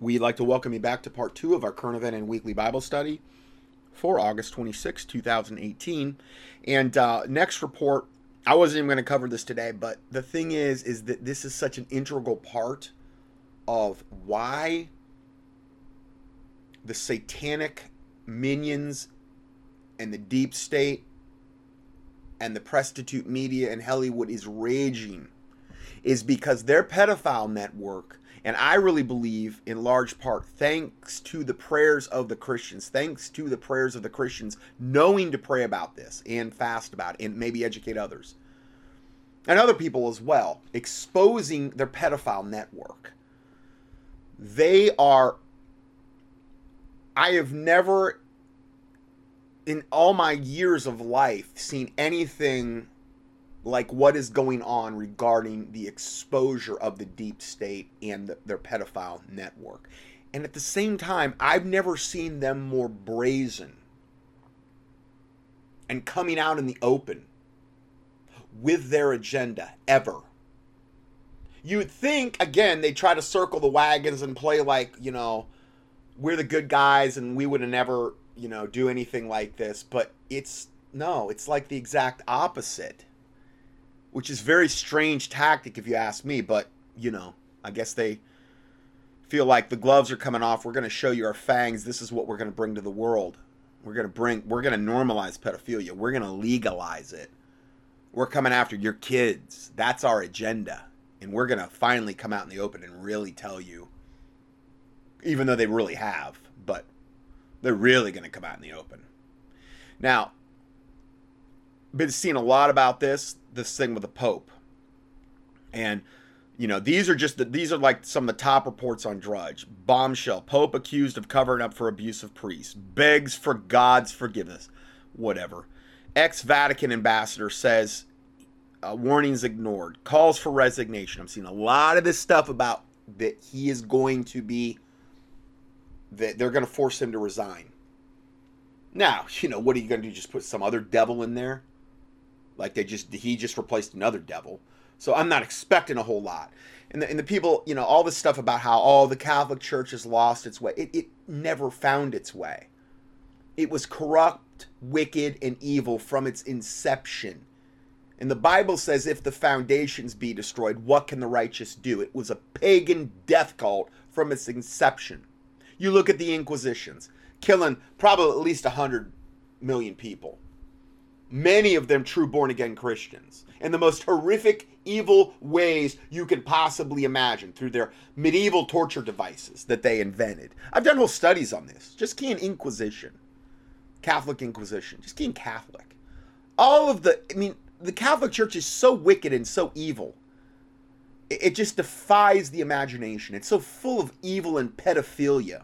We'd like to welcome you back to part two of our current event and weekly Bible study for August 26, 2018. And uh, next report, I wasn't even going to cover this today, but the thing is, is that this is such an integral part of why the satanic minions and the deep state and the prostitute media in Hollywood is raging is because their pedophile network and I really believe, in large part, thanks to the prayers of the Christians, thanks to the prayers of the Christians knowing to pray about this and fast about it and maybe educate others and other people as well, exposing their pedophile network. They are, I have never, in all my years of life, seen anything like what is going on regarding the exposure of the deep state and the, their pedophile network. And at the same time, I've never seen them more brazen and coming out in the open with their agenda ever. You'd think, again, they try to circle the wagons and play like, you know, we're the good guys and we would have never, you know, do anything like this. But it's no, it's like the exact opposite which is very strange tactic if you ask me. But you know, I guess they feel like the gloves are coming off. We're going to show you our fangs. This is what we're going to bring to the world. We're going to bring. We're going to normalize pedophilia. We're going to legalize it. We're coming after your kids. That's our agenda, and we're going to finally come out in the open and really tell you. Even though they really have, but they're really going to come out in the open. Now, been seeing a lot about this this thing with the Pope, and you know these are just the, these are like some of the top reports on Drudge. Bombshell: Pope accused of covering up for abuse of priests begs for God's forgiveness. Whatever. Ex Vatican ambassador says uh, warnings ignored. Calls for resignation. I'm seeing a lot of this stuff about that he is going to be that they're going to force him to resign. Now, you know, what are you going to do? Just put some other devil in there? Like they just he just replaced another devil. So I'm not expecting a whole lot. And the, and the people, you know, all this stuff about how all oh, the Catholic Church has lost its way. It, it never found its way. It was corrupt, wicked, and evil from its inception. And the Bible says, if the foundations be destroyed, what can the righteous do? It was a pagan death cult from its inception. You look at the Inquisitions, killing probably at least 100 million people many of them true born again Christians, in the most horrific, evil ways you could possibly imagine through their medieval torture devices that they invented. I've done whole studies on this. Just key in Inquisition, Catholic Inquisition, just key in Catholic. All of the, I mean, the Catholic Church is so wicked and so evil. It just defies the imagination. It's so full of evil and pedophilia.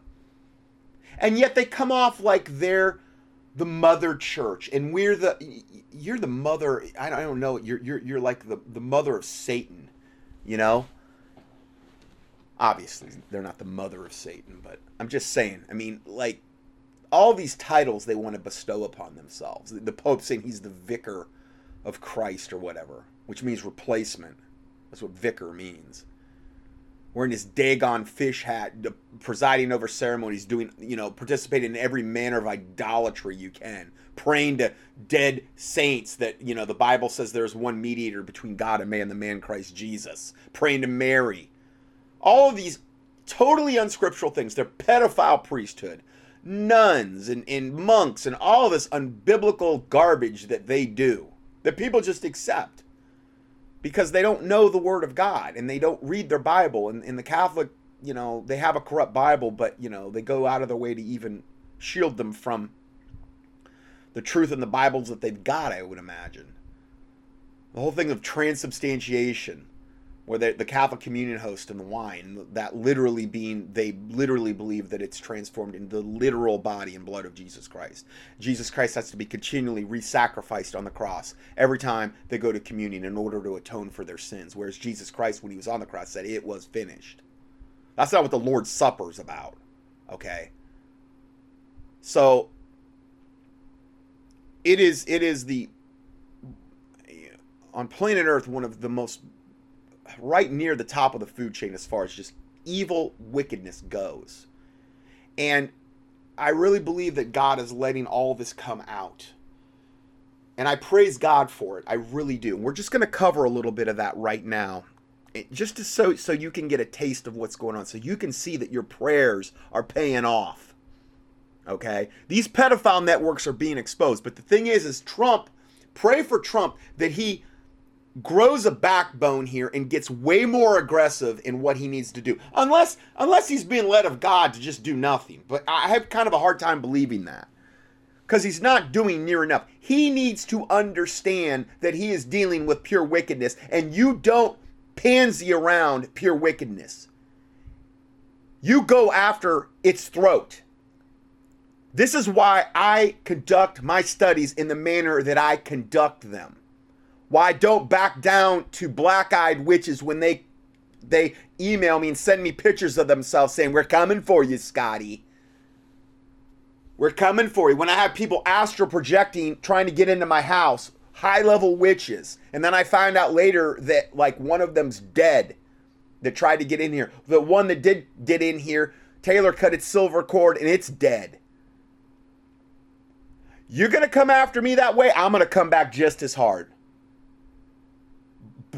And yet they come off like they're the mother church and we're the you're the mother i don't know you're you're, you're like the, the mother of satan you know? Obviously they're not the mother of satan but i'm just saying i mean like all these titles they want to bestow upon themselves the pope saying he's the vicar of christ or whatever which means replacement. That's what vicar means wearing his Dagon fish hat, presiding over ceremonies, doing, you know, participating in every manner of idolatry you can, praying to dead saints that, you know, the Bible says there's one mediator between God and man, the man Christ Jesus, praying to Mary. All of these totally unscriptural things. They're pedophile priesthood, nuns and, and monks, and all this unbiblical garbage that they do that people just accept because they don't know the word of God and they don't read their Bible. And in the Catholic, you know, they have a corrupt Bible, but, you know, they go out of their way to even shield them from the truth in the Bibles that they've got, I would imagine. The whole thing of transubstantiation where the Catholic communion host and the wine, that literally being, they literally believe that it's transformed into the literal body and blood of Jesus Christ. Jesus Christ has to be continually re sacrificed on the cross every time they go to communion in order to atone for their sins. Whereas Jesus Christ, when he was on the cross, said, It was finished. That's not what the Lord's Supper is about, okay? So, it is, it is the, on planet Earth, one of the most right near the top of the food chain as far as just evil wickedness goes. And I really believe that God is letting all this come out. And I praise God for it. I really do. And we're just going to cover a little bit of that right now. Just to, so so you can get a taste of what's going on so you can see that your prayers are paying off. Okay? These pedophile networks are being exposed, but the thing is is Trump pray for Trump that he grows a backbone here and gets way more aggressive in what he needs to do. Unless unless he's being led of God to just do nothing. But I have kind of a hard time believing that because he's not doing near enough. He needs to understand that he is dealing with pure wickedness, and you don't pansy around pure wickedness. You go after its throat. This is why I conduct my studies in the manner that I conduct them. Why don't back down to black-eyed witches when they they email me and send me pictures of themselves saying, "We're coming for you, Scotty." We're coming for you. When I have people astral projecting, trying to get into my house, high level witches, and then I find out later that like one of them's dead that tried to get in here. The one that did get in here, Taylor cut its silver cord and it's dead. You're going to come after me that way, I'm going to come back just as hard.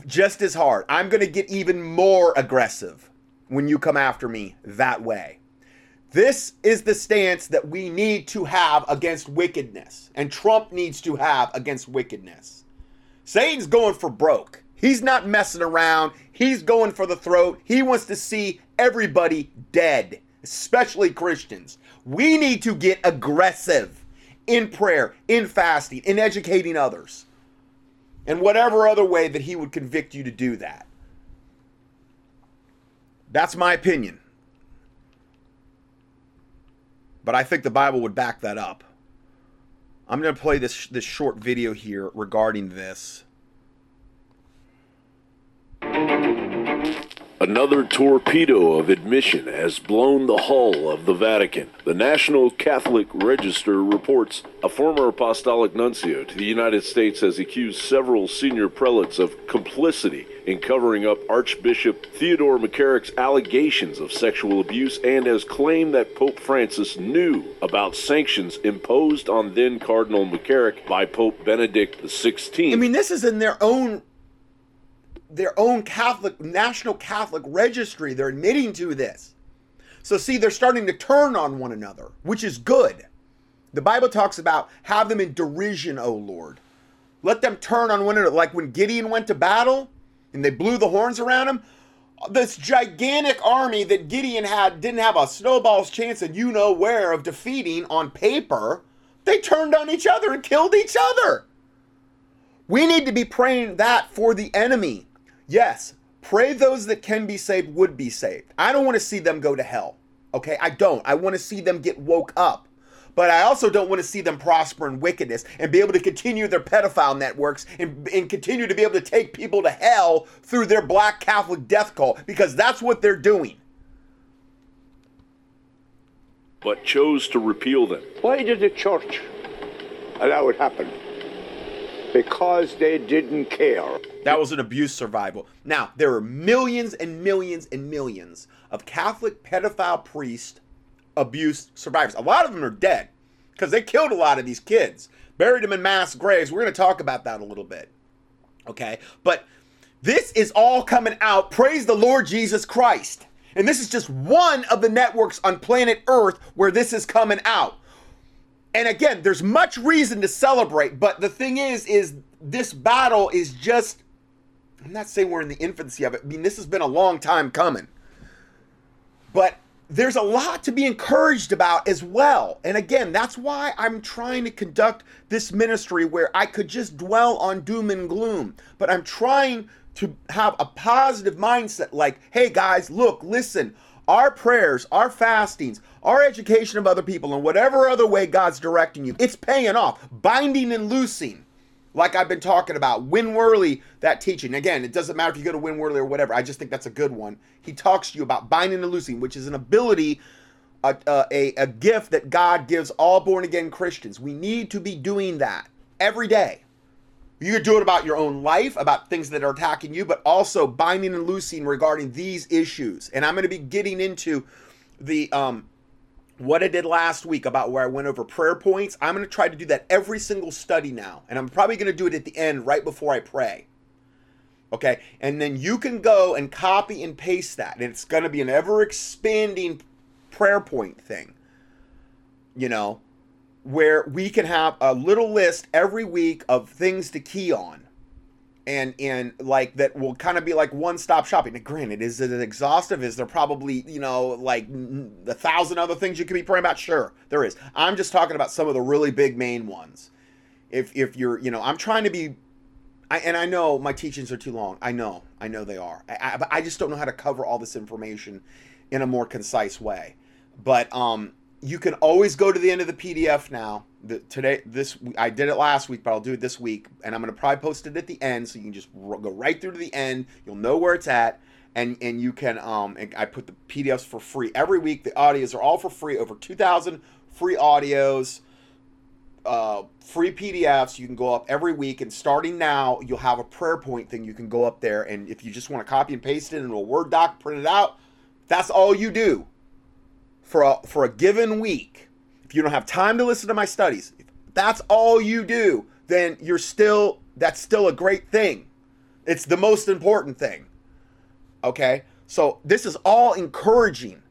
Just as hard. I'm going to get even more aggressive when you come after me that way. This is the stance that we need to have against wickedness, and Trump needs to have against wickedness. Satan's going for broke. He's not messing around. He's going for the throat. He wants to see everybody dead, especially Christians. We need to get aggressive in prayer, in fasting, in educating others, and whatever other way that he would convict you to do that. That's my opinion. But I think the Bible would back that up. I'm going to play this this short video here regarding this. Another torpedo of admission has blown the hull of the Vatican. The National Catholic Register reports a former apostolic nuncio to the United States has accused several senior prelates of complicity in covering up Archbishop Theodore McCarrick's allegations of sexual abuse and has claimed that Pope Francis knew about sanctions imposed on then Cardinal McCarrick by Pope Benedict XVI. I mean, this is in their own their own Catholic National Catholic Registry. They're admitting to this. So see, they're starting to turn on one another, which is good. The Bible talks about have them in derision, O Lord. Let them turn on one another. Like when Gideon went to battle and they blew the horns around him, this gigantic army that Gideon had didn't have a snowball's chance and you know where of defeating on paper. They turned on each other and killed each other. We need to be praying that for the enemy. Yes, pray those that can be saved would be saved. I don't want to see them go to hell. Okay, I don't. I want to see them get woke up. But I also don't want to see them prosper in wickedness and be able to continue their pedophile networks and, and continue to be able to take people to hell through their black Catholic death cult because that's what they're doing. But chose to repeal them. Why did the church allow it happen? because they didn't care. That was an abuse survival. Now, there are millions and millions and millions of Catholic pedophile priest abuse survivors. A lot of them are dead because they killed a lot of these kids, buried them in mass graves. We're going to talk about that a little bit. Okay? But this is all coming out. Praise the Lord Jesus Christ. And this is just one of the networks on planet Earth where this is coming out and again, there's much reason to celebrate, but the thing is, is this battle is just. I'm not saying we're in the infancy of it. I mean, this has been a long time coming. But there's a lot to be encouraged about as well. And again, that's why I'm trying to conduct this ministry where I could just dwell on doom and gloom. But I'm trying to have a positive mindset like, hey guys, look, listen, our prayers, our fastings, our education of other people, and whatever other way God's directing you, it's paying off. Binding and loosing, like I've been talking about. Win Worley, that teaching. Again, it doesn't matter if you go to Win Worley or whatever. I just think that's a good one. He talks to you about binding and loosing, which is an ability, a, a, a gift that God gives all born again Christians. We need to be doing that every day. You could do it about your own life, about things that are attacking you, but also binding and loosing regarding these issues. And I'm going to be getting into the um what I did last week about where I went over prayer points. I'm going to try to do that every single study now. And I'm probably going to do it at the end right before I pray. Okay? And then you can go and copy and paste that. And it's going to be an ever expanding prayer point thing. You know, where we can have a little list every week of things to key on and and like that will kind of be like one stop shopping. Now, granted, is it exhaustive? Is there probably you know like a thousand other things you could be praying about? Sure, there is. I'm just talking about some of the really big main ones. If if you're you know I'm trying to be, I, and I know my teachings are too long. I know I know they are. I, I, I just don't know how to cover all this information in a more concise way. But um, you can always go to the end of the PDF now. The, today, this I did it last week, but I'll do it this week, and I'm gonna probably post it at the end, so you can just go right through to the end. You'll know where it's at, and and you can um. I put the PDFs for free every week. The audios are all for free. Over 2,000 free audios, uh, free PDFs. You can go up every week, and starting now, you'll have a prayer point thing. You can go up there, and if you just want to copy and paste it into a Word doc, print it out. That's all you do for a, for a given week, if you don't have time to listen to my studies, if that's all you do, then you're still that's still a great thing. It's the most important thing. Okay? So this is all encouraging.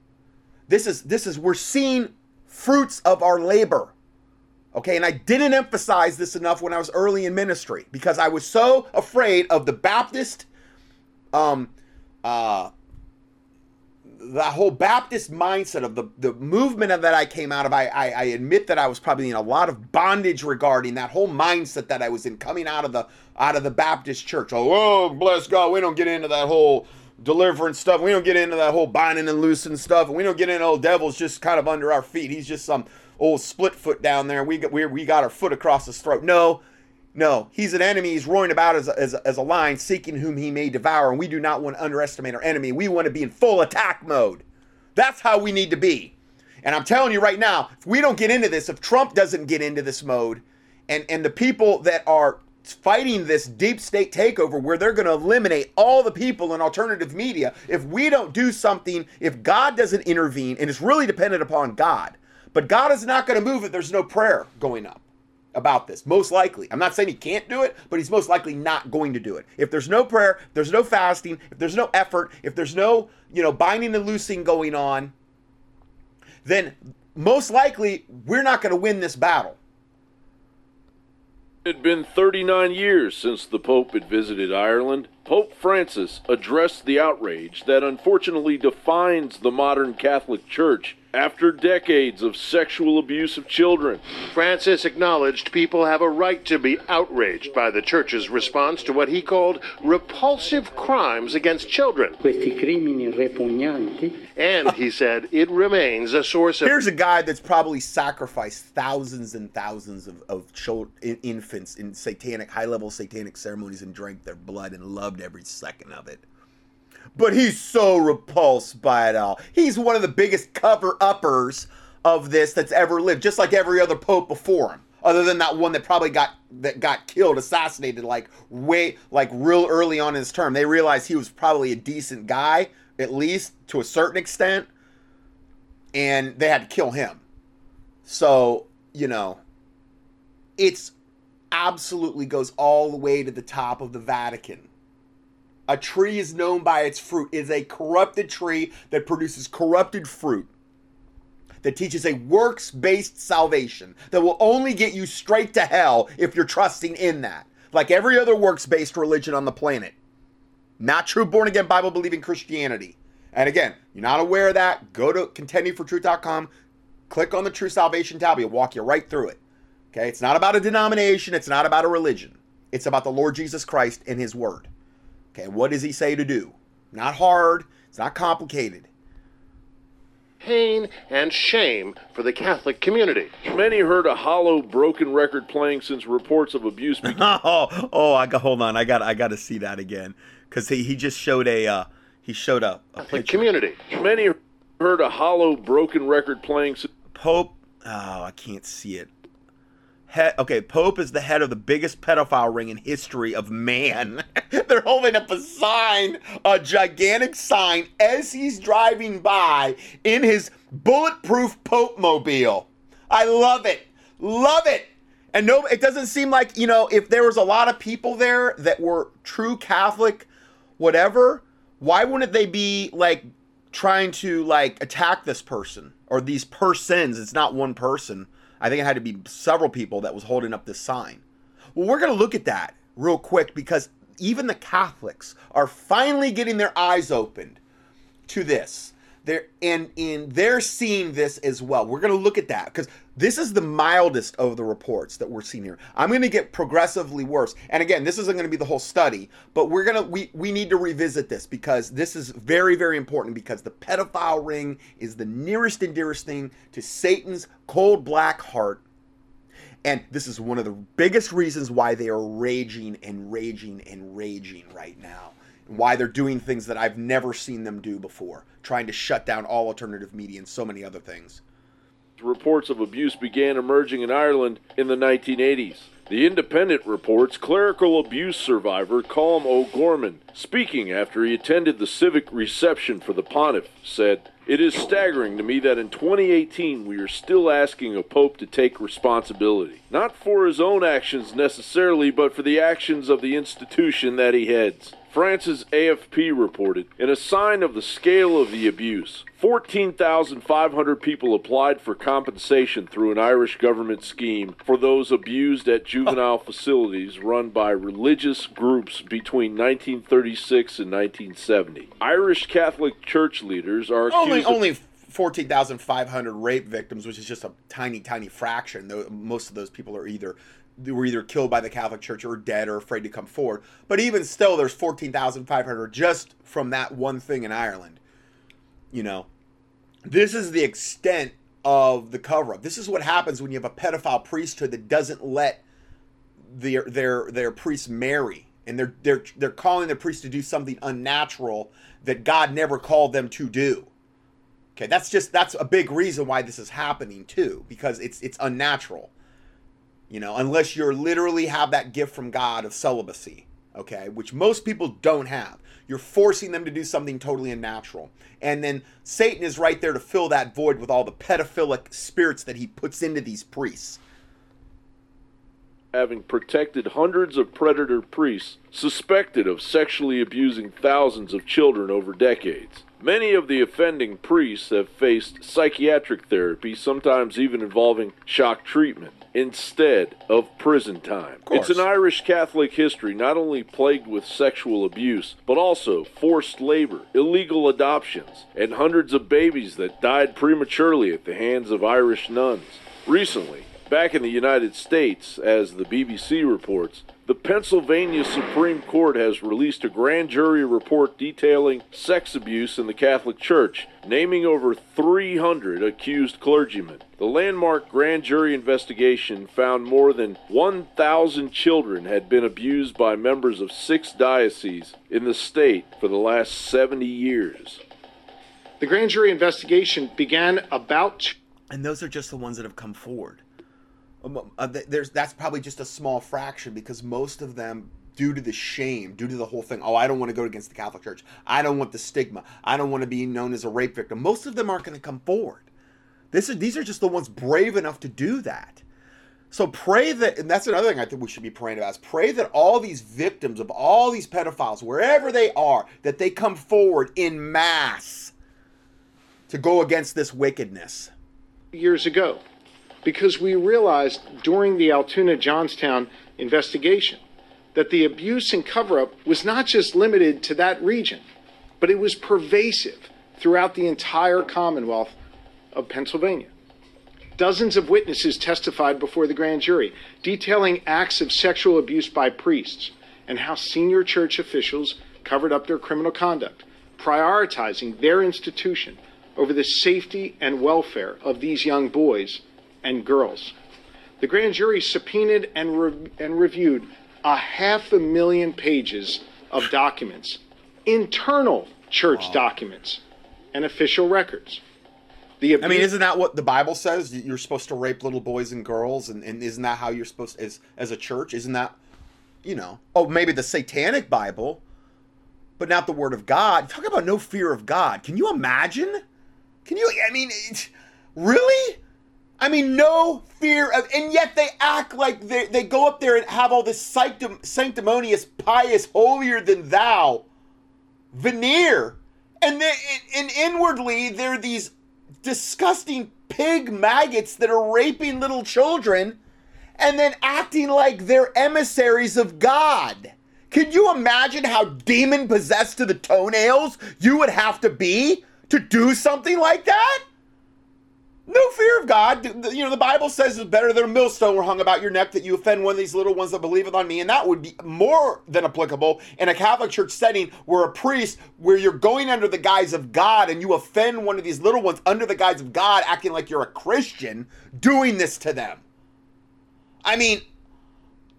This is this is we're seeing fruits of our labor. Okay, and I didn't emphasize this enough when I was early in ministry because I was so afraid of the Baptist um uh the whole Baptist mindset of the, the movement of that I came out of, I, I, I admit that I was probably in a lot of bondage regarding that whole mindset that I was in coming out of the out of the Baptist church. Oh, oh bless God, we don't get into that whole deliverance stuff. We don't get into that whole binding and loosing stuff. We don't get into old oh, devil's just kind of under our feet. He's just some old split foot down there. We got we, we got our foot across his throat. No, no, he's an enemy. He's roaring about as a, as, a, as a lion, seeking whom he may devour. And we do not want to underestimate our enemy. We want to be in full attack mode. That's how we need to be. And I'm telling you right now, if we don't get into this, if Trump doesn't get into this mode, and, and the people that are fighting this deep state takeover where they're going to eliminate all the people in alternative media, if we don't do something, if God doesn't intervene, and it's really dependent upon God, but God is not going to move if there's no prayer going up about this. Most likely. I'm not saying he can't do it, but he's most likely not going to do it. If there's no prayer, if there's no fasting, if there's no effort, if there's no, you know, binding and loosing going on, then most likely we're not going to win this battle. It had been 39 years since the Pope had visited Ireland. Pope Francis addressed the outrage that unfortunately defines the modern Catholic Church after decades of sexual abuse of children. Francis acknowledged people have a right to be outraged by the church's response to what he called repulsive crimes against children. Questi crimini repugnanti. And he said it remains a source of. Here's a guy that's probably sacrificed thousands and thousands of, of children, infants in satanic, high level satanic ceremonies and drank their blood and loved every second of it but he's so repulsed by it all. He's one of the biggest cover uppers of this that's ever lived, just like every other pope before him. Other than that one that probably got that got killed, assassinated, like way like real early on in his term. They realized he was probably a decent guy, at least to a certain extent, and they had to kill him. So you know, it's absolutely goes all the way to the top of the Vatican a tree is known by its fruit. It is a corrupted tree that produces corrupted fruit. That teaches a works based salvation that will only get you straight to hell if you're trusting in that. Like every other works based religion on the planet. Not true born again Bible believing Christianity. And again, you're not aware of that, go to contendingfortruth.com, click on the True Salvation tab, it'll walk you right through it. Okay? It's not about a denomination, it's not about a religion. It's about the Lord Jesus Christ and His Word. Okay, what does he say to do? Not hard, it's not complicated. Pain and shame for the Catholic community. Many heard a hollow, broken record playing since reports of abuse. Began. oh, oh, I got hold on. I got, I got to see that again because he, he just showed a, uh, he showed a, a Catholic community. Many heard a hollow, broken record playing. Pope. Oh, I can't see it. Head. Okay, Pope is the head of the biggest pedophile ring in history of man. They're holding up a sign, a gigantic sign, as he's driving by in his bulletproof Pope mobile. I love it. Love it. And no, it doesn't seem like, you know, if there was a lot of people there that were true Catholic, whatever, why wouldn't they be like trying to like attack this person or these persons? It's not one person. I think it had to be several people that was holding up this sign. Well, we're going to look at that real quick because even the Catholics are finally getting their eyes opened to this. They're and in they're seeing this as well. We're going to look at that because this is the mildest of the reports that we're seeing here. I'm going to get progressively worse. And again, this isn't going to be the whole study, but we're going to we we need to revisit this because this is very very important because the pedophile ring is the nearest and dearest thing to Satan's cold black heart. And this is one of the biggest reasons why they are raging and raging and raging right now why they're doing things that I've never seen them do before, trying to shut down all alternative media and so many other things. Reports of abuse began emerging in Ireland in the 1980s. The Independent reports clerical abuse survivor Colm O'Gorman, speaking after he attended the civic reception for the pontiff, said, It is staggering to me that in 2018 we are still asking a pope to take responsibility, not for his own actions necessarily, but for the actions of the institution that he heads. France's AFP reported, in a sign of the scale of the abuse, 14,500 people applied for compensation through an Irish government scheme for those abused at juvenile facilities run by religious groups between 1936 and 1970. Irish Catholic Church leaders are only of- only 14,500 rape victims, which is just a tiny tiny fraction. Though most of those people are either were either killed by the Catholic Church or dead or afraid to come forward. But even still, there's 14,500 just from that one thing in Ireland. You know, this is the extent of the cover up. This is what happens when you have a pedophile priesthood that doesn't let their their their priests marry, and they're they're they're calling the priests to do something unnatural that God never called them to do. Okay, that's just that's a big reason why this is happening too, because it's it's unnatural. You know, unless you're literally have that gift from God of celibacy, okay, which most people don't have. You're forcing them to do something totally unnatural. And then Satan is right there to fill that void with all the pedophilic spirits that he puts into these priests. having protected hundreds of predator priests suspected of sexually abusing thousands of children over decades. Many of the offending priests have faced psychiatric therapy, sometimes even involving shock treatment, instead of prison time. It's an Irish Catholic history not only plagued with sexual abuse, but also forced labor, illegal adoptions, and hundreds of babies that died prematurely at the hands of Irish nuns. Recently, Back in the United States, as the BBC reports, the Pennsylvania Supreme Court has released a grand jury report detailing sex abuse in the Catholic Church, naming over 300 accused clergymen. The landmark grand jury investigation found more than 1,000 children had been abused by members of six dioceses in the state for the last 70 years. The grand jury investigation began about and those are just the ones that have come forward. Um, uh, there's that's probably just a small fraction because most of them, due to the shame, due to the whole thing, oh, I don't want to go against the Catholic Church. I don't want the stigma. I don't want to be known as a rape victim. Most of them aren't going to come forward. This is these are just the ones brave enough to do that. So pray that, and that's another thing I think we should be praying about. Is pray that all these victims of all these pedophiles, wherever they are, that they come forward in mass to go against this wickedness. years ago because we realized during the Altoona Johnstown investigation that the abuse and cover up was not just limited to that region, but it was pervasive throughout the entire Commonwealth of Pennsylvania. Dozens of witnesses testified before the grand jury, detailing acts of sexual abuse by priests and how senior church officials covered up their criminal conduct, prioritizing their institution over the safety and welfare of these young boys and girls. The grand jury subpoenaed and, re- and reviewed a half a million pages of documents, internal church documents, and official records. The I mean, isn't that what the Bible says? You're supposed to rape little boys and girls, and, and isn't that how you're supposed as as a church? Isn't that, you know? Oh, maybe the Satanic Bible, but not the Word of God. Talk about no fear of God. Can you imagine? Can you? I mean, really? I mean, no fear of, and yet they act like they they go up there and have all this sanctum, sanctimonious, pious, holier than thou veneer, and then and inwardly they're these disgusting pig maggots that are raping little children, and then acting like they're emissaries of God. Can you imagine how demon possessed to the toenails you would have to be to do something like that? No fear of God. You know, the Bible says it's better than a millstone were hung about your neck that you offend one of these little ones that believeth on me. And that would be more than applicable in a Catholic church setting where a priest, where you're going under the guise of God and you offend one of these little ones under the guise of God, acting like you're a Christian, doing this to them. I mean,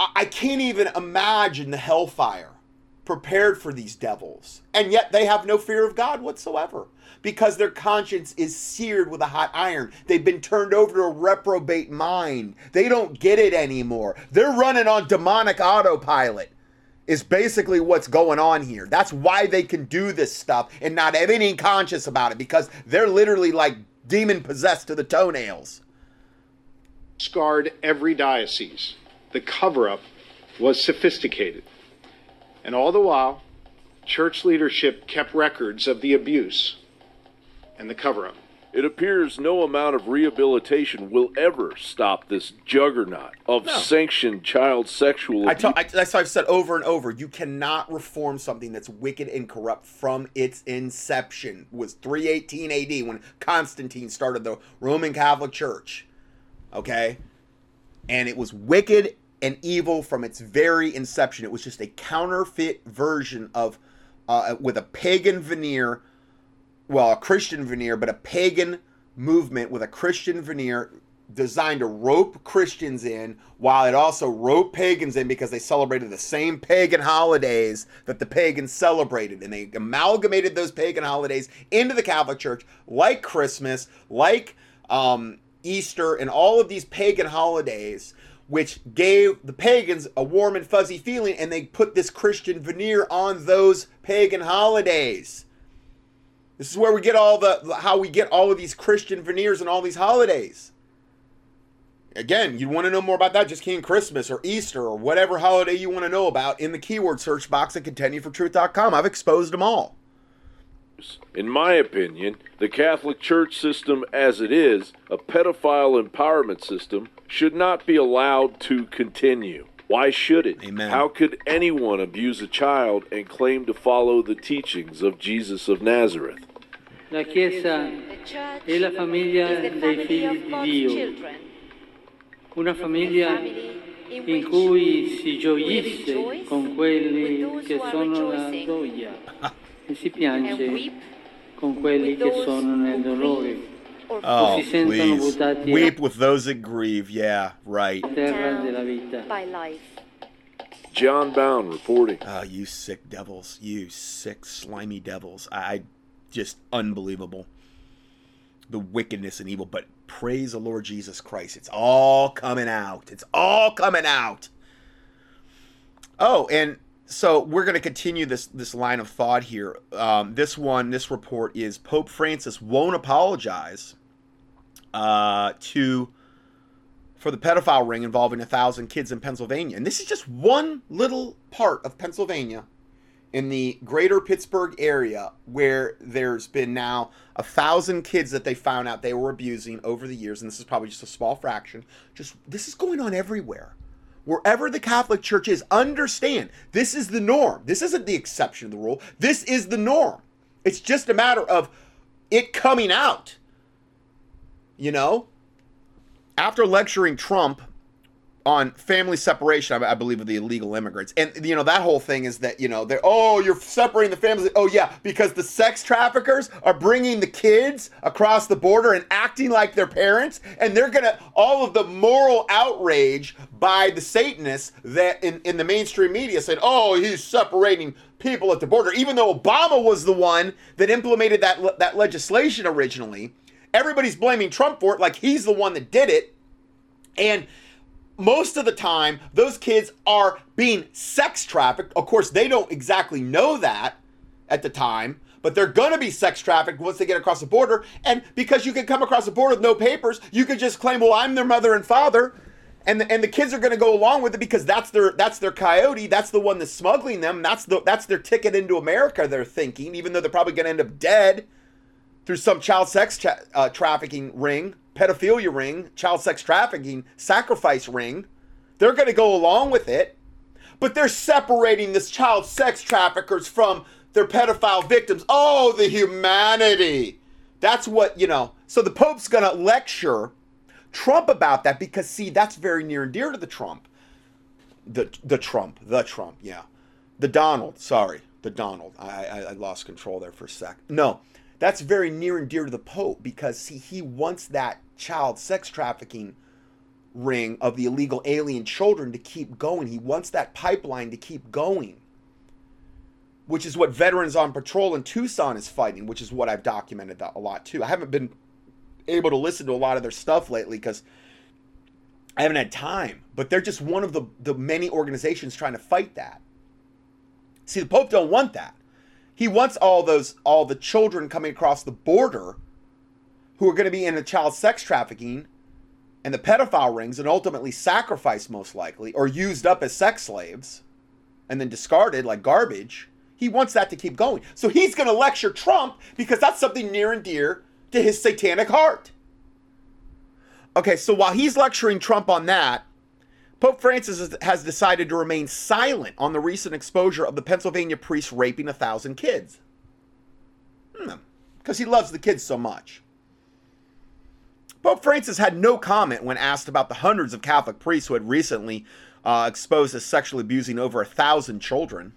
I I can't even imagine the hellfire prepared for these devils. And yet they have no fear of God whatsoever because their conscience is seared with a hot iron. They've been turned over to a reprobate mind. They don't get it anymore. They're running on demonic autopilot. Is basically what's going on here. That's why they can do this stuff and not have any conscience about it because they're literally like demon possessed to the toenails. scarred every diocese. The cover up was sophisticated. And all the while, church leadership kept records of the abuse and the cover up. It appears no amount of rehabilitation will ever stop this juggernaut of No. sanctioned child sexual I abuse. tell, I, that's what I've said over and over. You cannot reform something that's wicked and corrupt from its inception. It was 318 AD when Constantine started the Roman Catholic Church. Okay? And it was wicked and evil from its very inception. It was just a counterfeit version of, uh, with a pagan veneer, well, a Christian veneer, but a pagan movement with a Christian veneer designed to rope Christians in while it also roped pagans in because they celebrated the same pagan holidays that the pagans celebrated. And they amalgamated those pagan holidays into the Catholic Church, like Christmas, like um, Easter, and all of these pagan holidays, which gave the pagans a warm and fuzzy feeling. And they put this Christian veneer on those pagan holidays. This is where we get all the how we get all of these Christian veneers and all these holidays. Again, you want to know more about that? Just key in Christmas or Easter or whatever holiday you want to know about in the keyword search box at contendingfortruth.com. I've exposed them all. In my opinion, the Catholic Church system as it is, a pedophile empowerment system, should not be allowed to continue. Why should it? Amen. How could anyone abuse a child and claim to follow the teachings of Jesus of Nazareth? La Chiesa è la famiglia dei figli di Dio, una famiglia in cui si gioisce con quelli che sono la gioia e si piange con quelli che sono nel dolore. Oh, si sentono please. buttati Weep with those that grieve. Yeah, right. John Bound reporting. Oh, you sick devils. You sick, slimy devils. I, I just unbelievable. The wickedness and evil. But praise the Lord Jesus Christ. It's all coming out. It's all coming out. Oh, and so we're going to continue this this line of thought here. Um, this one, this report is Pope Francis won't apologize uh, to for the pedophile ring involving a thousand kids in Pennsylvania. And this is just one little part of Pennsylvania in the greater Pittsburgh area where there's been now a thousand kids that they found out they were abusing over the years. And this is probably just a small fraction. Just this is going on everywhere. Wherever the Catholic Church is, understand this is the norm. This isn't the exception of the rule. This is the norm. It's just a matter of it coming out. You know, after lecturing Trump on family separation, I, I believe, of the illegal immigrants, and you know that whole thing is that you know they're oh you're separating the families. Oh yeah, because the sex traffickers are bringing the kids across the border and acting like their parents, and they're gonna all of the moral outrage by the Satanists that in in the mainstream media said oh he's separating people at the border, even though Obama was the one that implemented that that legislation originally Everybody's blaming Trump for it, like he's the one that did it. And most of the time, those kids are being sex trafficked. Of course, they don't exactly know that at the time, but they're going to be sex trafficked once they get across the border. And because you can come across the border with no papers, you can just claim, "Well, I'm their mother and father." And the, and the kids are going to go along with it because that's their that's their coyote. That's the one that's smuggling them. That's the that's their ticket into America. They're thinking, even though they're probably going to end up dead through some child sex tra- uh, trafficking ring, pedophilia ring, child sex trafficking sacrifice ring. They're going to go along with it, but they're separating this child sex traffickers from their pedophile victims. Oh, the humanity. That's what, you know. So the Pope's going to lecture Trump about that because see, that's very near and dear to the Trump. The the Trump, the Trump, yeah. The Donald, sorry, the Donald. I, I, I lost control there for a sec. No, that's very near and dear to the Pope because see, he wants that child sex trafficking ring of the illegal alien children to keep going. He wants that pipeline to keep going. Which is what Veterans on Patrol in Tucson is fighting, which is what I've documented a lot too. I haven't been able to listen to a lot of their stuff lately because I haven't had time. But they're just one of the, the many organizations trying to fight that. See, the Pope don't want that. He wants all those all the children coming across the border who are going to be in the child sex trafficking and the pedophile rings and ultimately sacrificed most likely or used up as sex slaves and then discarded like garbage. He wants that to keep going. So he's going to lecture Trump because that's something near and dear to his satanic heart. Okay, so while he's lecturing Trump on that, Pope Francis has decided to remain silent on the recent exposure of the Pennsylvania priest raping a thousand kids. Because hmm, he loves the kids so much. Pope Francis had no comment when asked about the hundreds of Catholic priests who had recently uh, exposed as sexually abusing over a thousand children.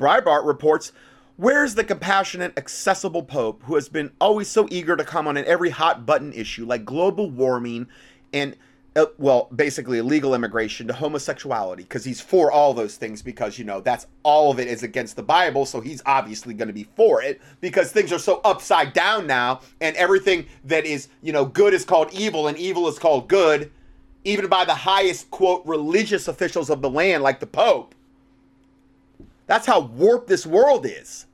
Breitbart reports Where's the compassionate, accessible Pope who has been always so eager to comment on every hot button issue like global warming and, uh, well, basically illegal immigration to homosexuality? Because he's for all those things because, you know, that's all of it is against the Bible. So he's obviously going to be for it because things are so upside down now and everything that is, you know, good is called evil and evil is called good, even by the highest, quote, religious officials of the land like the Pope. That's how warped this world is.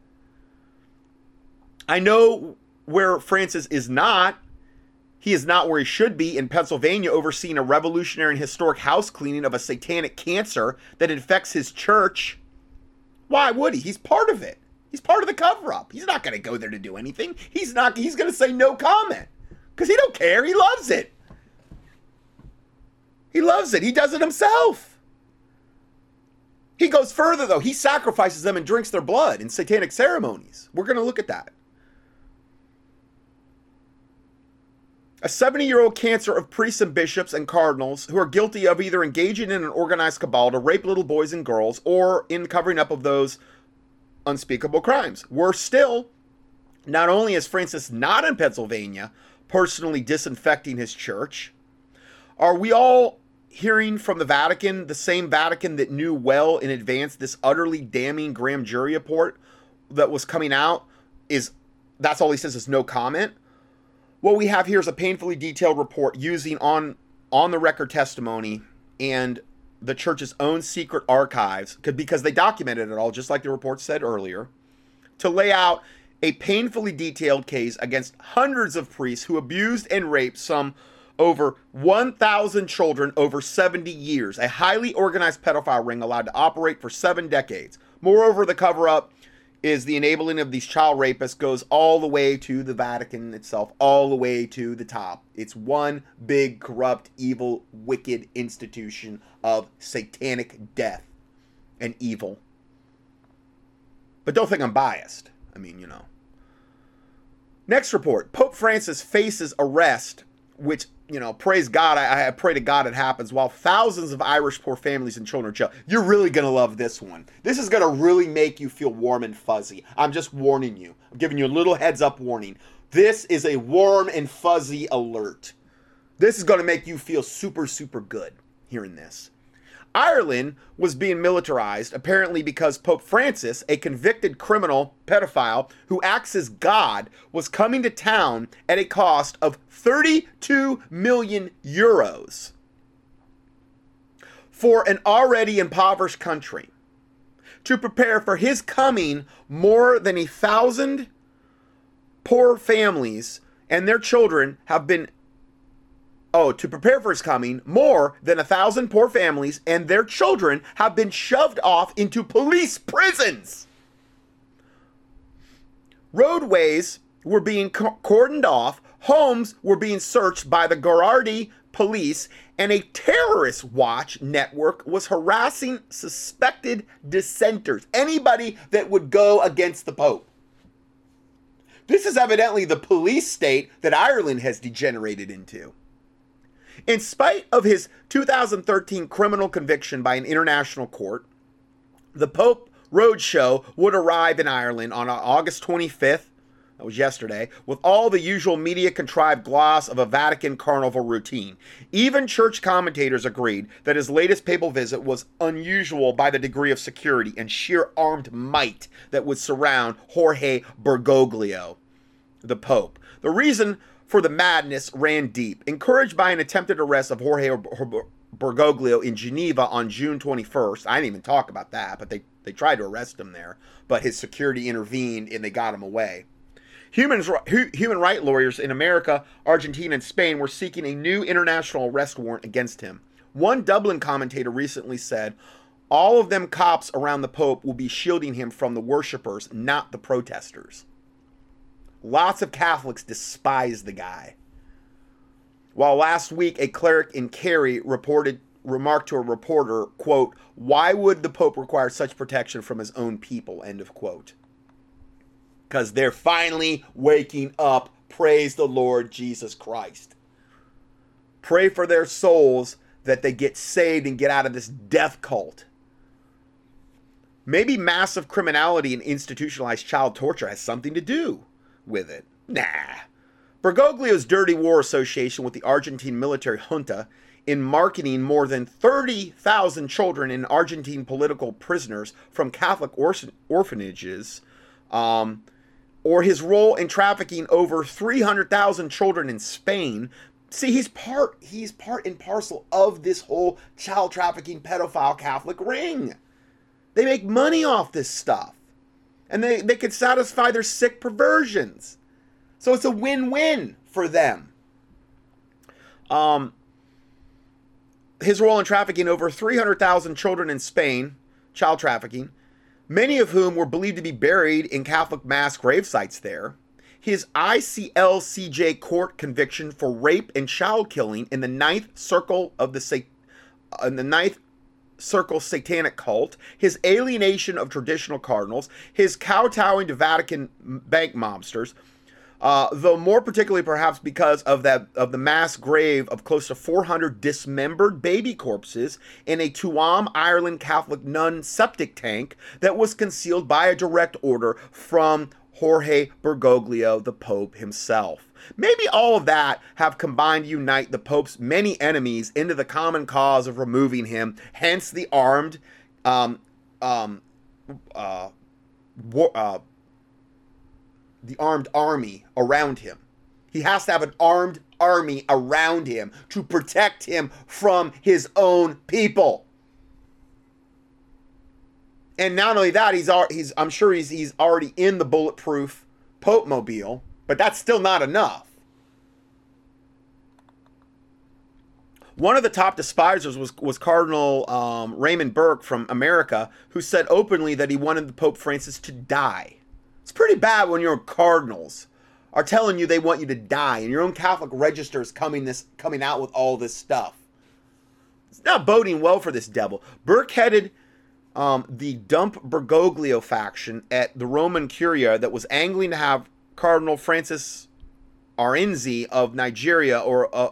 I know where Francis is not. He is not where he should be in Pennsylvania, overseeing a revolutionary and historic house cleaning of a satanic cancer that infects his church. Why would he? He's part of it. He's part of the cover up. He's not going to go there to do anything. He's not he's going to say no comment cuz he don't care. He loves it. He loves it. He does it himself. He goes further though. He sacrifices them and drinks their blood in satanic ceremonies. We're going to look at that. A 70 year old cancer of priests and bishops and cardinals who are guilty of either engaging in an organized cabal to rape little boys and girls or in covering up of those unspeakable crimes. Worse still, not only is Francis not in Pennsylvania personally disinfecting his church, are we all hearing from the Vatican, the same Vatican that knew well in advance this utterly damning grand jury report that was coming out is that's all he says is no comment what we have here is a painfully detailed report using on on the record testimony and the church's own secret archives because they documented it all just like the report said earlier to lay out a painfully detailed case against hundreds of priests who abused and raped some over 1,000 children over 70 years, a highly organized pedophile ring allowed to operate for seven decades. Moreover, the cover up is the enabling of these child rapists goes all the way to the Vatican itself, all the way to the top. It's one big, corrupt, evil, wicked institution of satanic death and evil. But don't think I'm biased. I mean, you know. Next report Pope Francis faces arrest, which you know, praise God. I, I, pray to God it happens while thousands of Irish poor families and children are jailed. You're really going to love this one. This is going to really make you feel warm and fuzzy. I'm just warning you. I'm giving you a little heads up warning. This is a warm and fuzzy alert. This is going to make you feel super, super good hearing this. Ireland was being militarized, apparently because Pope Francis, a convicted criminal pedophile who acts as God, was coming to town at a cost of 32 million euros for an already impoverished country. To prepare for his coming, more than a thousand poor families and their children have been Oh, to prepare for his coming, more than a thousand poor families and their children have been shoved off into police prisons. Roadways were being cordoned off, homes were being searched by the Gardaí police, and a terrorist watch network was harassing suspected dissenters, anybody that would go against the Pope. This is evidently the police state that Ireland has degenerated into. In spite of his 2013 criminal conviction by an international court, the Pope Roadshow would arrive in Ireland on August 25th, that was yesterday, with all the usual media contrived gloss of a Vatican carnival routine. Even church commentators agreed that his latest papal visit was unusual by the degree of security and sheer armed might that would surround Jorge Bergoglio, the Pope. The reason for the madness ran deep. Encouraged by an attempted arrest of Jorge Bergoglio in Geneva on June 21st, I didn't even talk about that, but they, they tried to arrest him there, but his security intervened and they got him away. Human, human rights lawyers in America, Argentina, and Spain were seeking a new international arrest warrant against him. One Dublin commentator recently said, All of them cops around the Pope will be shielding him from the worshippers, not the protesters. Lots of Catholics despise the guy. While last week a cleric in Kerry reported remarked to a reporter, quote, "Why would the pope require such protection from his own people?" end of quote. Cuz they're finally waking up. Praise the Lord Jesus Christ. Pray for their souls that they get saved and get out of this death cult. Maybe massive criminality and institutionalized child torture has something to do with it. Nah. Bergoglio's dirty war association with the Argentine military junta in marketing more than 30,000 children and Argentine political prisoners from Catholic orphanages, um, or his role in trafficking over 300,000 children in Spain. See, he's part he's part and parcel of this whole child trafficking pedophile Catholic ring. They make money off this stuff and they, they could satisfy their sick perversions. So it's a win win for them. Um, his role in trafficking over 300,000 children in Spain, child trafficking, many of whom were believed to be buried in Catholic mass grave sites there. His ICLCJ court conviction for rape and child killing in the ninth circle of the in the ninth Circle satanic cult, his alienation of traditional cardinals, his kowtowing to Vatican bank mobsters, uh, though more particularly perhaps because of that of the mass grave of close to 400 dismembered baby corpses in a Tuam, Ireland Catholic nun septic tank that was concealed by a direct order from Jorge Bergoglio, the Pope himself. Maybe all of that have combined to unite the Pope's many enemies into the common cause of removing him, hence the armed, um, um, uh, war, uh, the armed army around him. He has to have an armed army around him to protect him from his own people. And not only that, he's he's I'm sure he's he's already in the bulletproof Pope mobile but that's still not enough. One of the top despisers was, was Cardinal um, Raymond Burke from America, who said openly that he wanted the Pope Francis to die. It's pretty bad when your cardinals are telling you they want you to die, and your own Catholic register is coming this coming out with all this stuff. It's not boding well for this devil. Burke headed um, the Dump Bergoglio faction at the Roman Curia that was angling to have Cardinal Francis Arinze of Nigeria or a,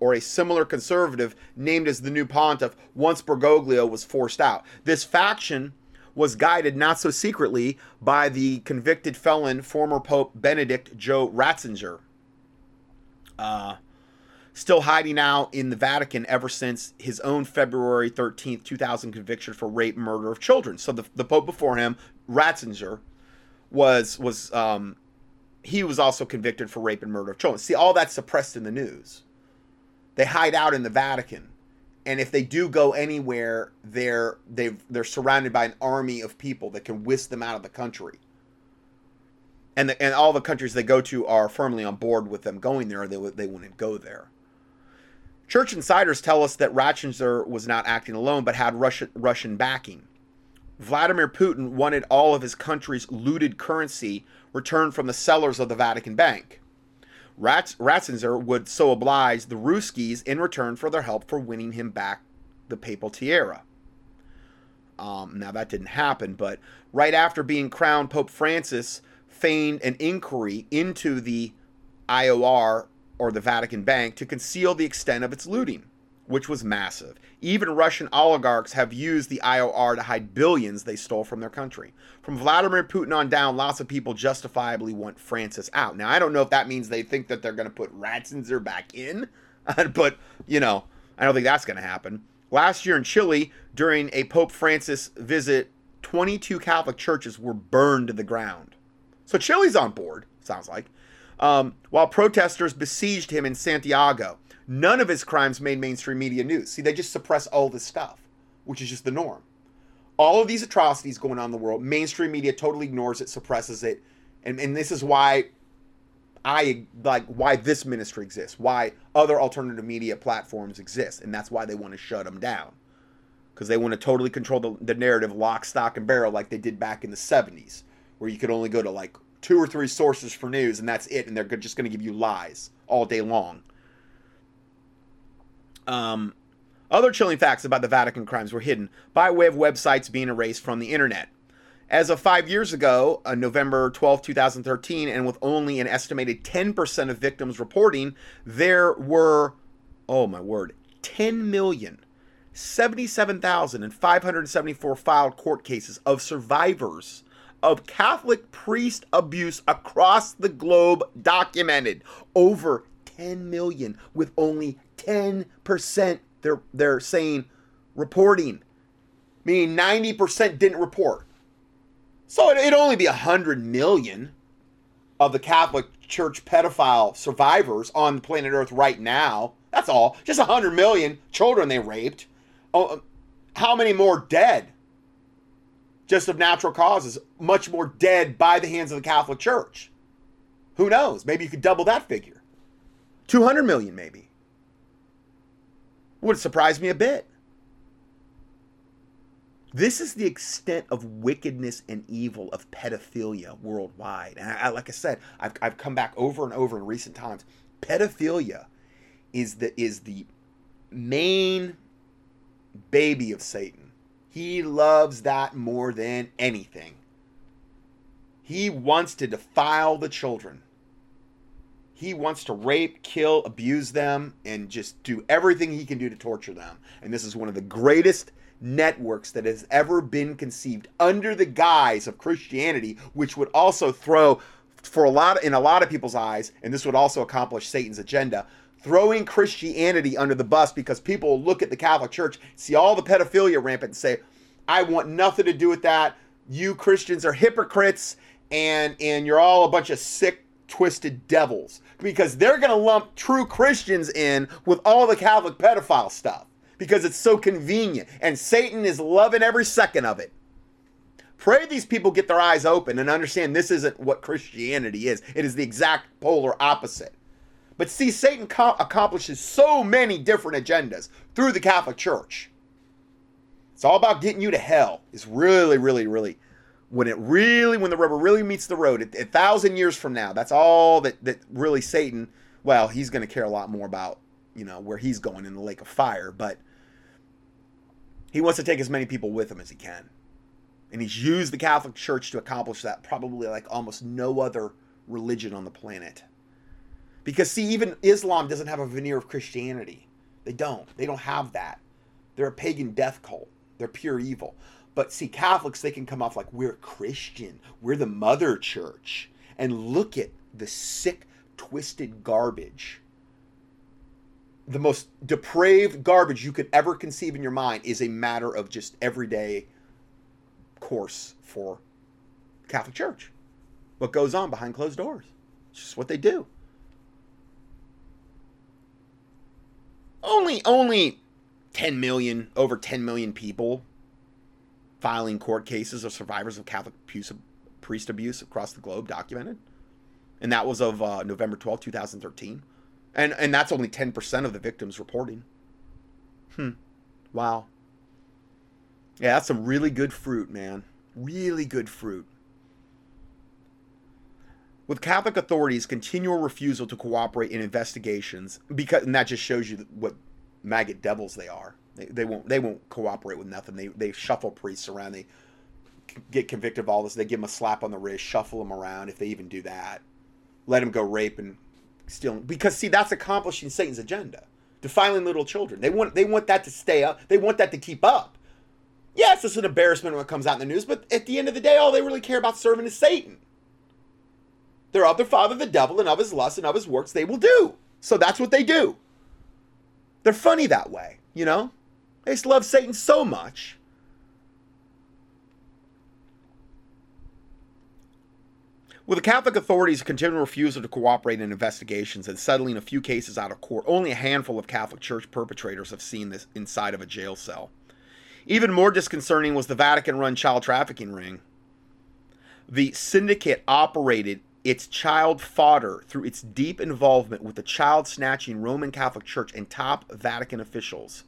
or a similar conservative named as the new pontiff once Bergoglio was forced out. This faction was guided not so secretly by the convicted felon former Pope Benedict Joe Ratzinger. Uh, still hiding out in the Vatican ever since his own February 13th, 2000 conviction for rape and murder of children. So the, the Pope before him, Ratzinger, was was um, he was also convicted for rape and murder of children. See, all that's suppressed in the news. They hide out in the Vatican, and if they do go anywhere, they're they they're surrounded by an army of people that can whisk them out of the country. And the, and all the countries they go to are firmly on board with them going there. They they wouldn't go there. Church insiders tell us that Ratzinger was not acting alone, but had Russian, Russian backing. Vladimir Putin wanted all of his country's looted currency returned from the cellars of the Vatican Bank. Ratz, Ratzinger would so oblige the Ruskies in return for their help for winning him back the papal tiara. Um, now, that didn't happen, but right after being crowned, Pope Francis feigned an inquiry into the IOR or the Vatican Bank to conceal the extent of its looting, which was massive. Even Russian oligarchs have used the IOR to hide billions they stole from their country. From Vladimir Putin on down, lots of people justifiably want Francis out. Now, I don't know if that means they think that they're going to put Ratzinger back in, but, you know, I don't think that's going to happen. Last year in Chile, during a Pope Francis visit, 22 Catholic churches were burned to the ground. So Chile's on board, sounds like um, while protesters besieged him in Santiago. None of his crimes made mainstream media news. See, they just suppress all this stuff, which is just the norm. All of these atrocities going on in the world, mainstream media totally ignores it, suppresses it, and, and this is why I like why this ministry exists, why other alternative media platforms exist, and that's why they want to shut them down. Because they want to totally control the, the narrative lock, stock, and barrel like they did back in the 70s, where you could only go to like two or three sources for news, and that's it. And they're just going to give you lies all day long. Um, other chilling facts about the Vatican crimes were hidden by way of websites being erased from the internet. As of five years ago, uh, November 12, 2013, and with only an estimated 10% of victims reporting, there were, oh my word, 10 million. 77,574 filed court cases of survivors of Catholic priest abuse across the globe documented. Over 10 million, with only 10% they're, they're saying reporting, meaning 90% didn't report. So it, it'd only be 100 million of the Catholic Church pedophile survivors on the planet Earth right now. That's all. Just 100 million children they raped. Oh, um, how many more dead? just of natural causes, much more dead by the hands of the Catholic Church. Who knows? Maybe you could double that figure. 200 million, maybe. Would surprise me a bit. This is the extent of wickedness and evil of pedophilia worldwide. And I, like I said, I've, I've come back over and over in recent times. Pedophilia is the is the main baby of Satan. He loves that more than anything. He wants to defile the children. He wants to rape, kill, abuse them, and just do everything he can do to torture them. And this is one of the greatest networks that has ever been conceived under the guise of Christianity, which would also throw for a lot in a lot of people's eyes, and this would also accomplish Satan's agenda, throwing Christianity under the bus because people look at the Catholic Church, see all the pedophilia rampant, and say, I want nothing to do with that. You Christians are hypocrites and and you're all a bunch of sick twisted devils because they're going to lump true Christians in with all the Catholic pedophile stuff because it's so convenient and Satan is loving every second of it. Pray these people get their eyes open and understand this isn't what Christianity is. It is the exact polar opposite. But see, Satan co- accomplishes so many different agendas through the Catholic Church. It's all about getting you to hell. It's really, really, really when it really when the rubber really meets the road. A, thousand years from now, that's all that that really Satan. Well, he's going to care a lot more about you know where he's going in the lake of fire, but he wants to take as many people with him as he can. And he's used the Catholic Church to accomplish that probably like almost no other religion on the planet. Because see, even Islam doesn't have a veneer of Christianity. They don't. They don't have that. They're a pagan death cult. They're pure evil. But see, Catholics, they can come off like we're Christian, we're the mother church. And look at the sick, twisted garbage the most depraved garbage you could ever conceive in your mind is a matter of just everyday course for Catholic Church. What goes on behind closed doors. It's just what they do. Only only 10 million, over 10 million people filing court cases of survivors of Catholic priest abuse across the globe documented. And that was of uh, November 12, 2013. And, and that's only 10% of the victims reporting. Hmm. Wow. Yeah, that's some really good fruit, man. Really good fruit. With Catholic authorities' continual refusal to cooperate in investigations, because and that just shows you what maggot devils they are. They, they won't they won't cooperate with nothing. They they shuffle priests around. They get convicted of all this. They give them a slap on the wrist, shuffle them around if they even do that. Let them go rape and steal. Because see, that's accomplishing Satan's agenda, defiling little children. They want they want that to stay up. They want that to keep up. Yes, it's an embarrassment when it comes out in the news, but at the end of the day, all they really care about serving is Satan. They're of their father, the devil, and of his lust and of his works they will do. So that's what they do. They're funny that way, you know? They just love Satan so much. With the Catholic authorities' continual refusal to cooperate in investigations and settling a few cases out of court, only a handful of Catholic Church perpetrators have seen this inside of a jail cell. Even more disconcerting was the Vatican run child trafficking ring. The syndicate operated its child fodder through its deep involvement with the child snatching Roman Catholic Church and top Vatican officials.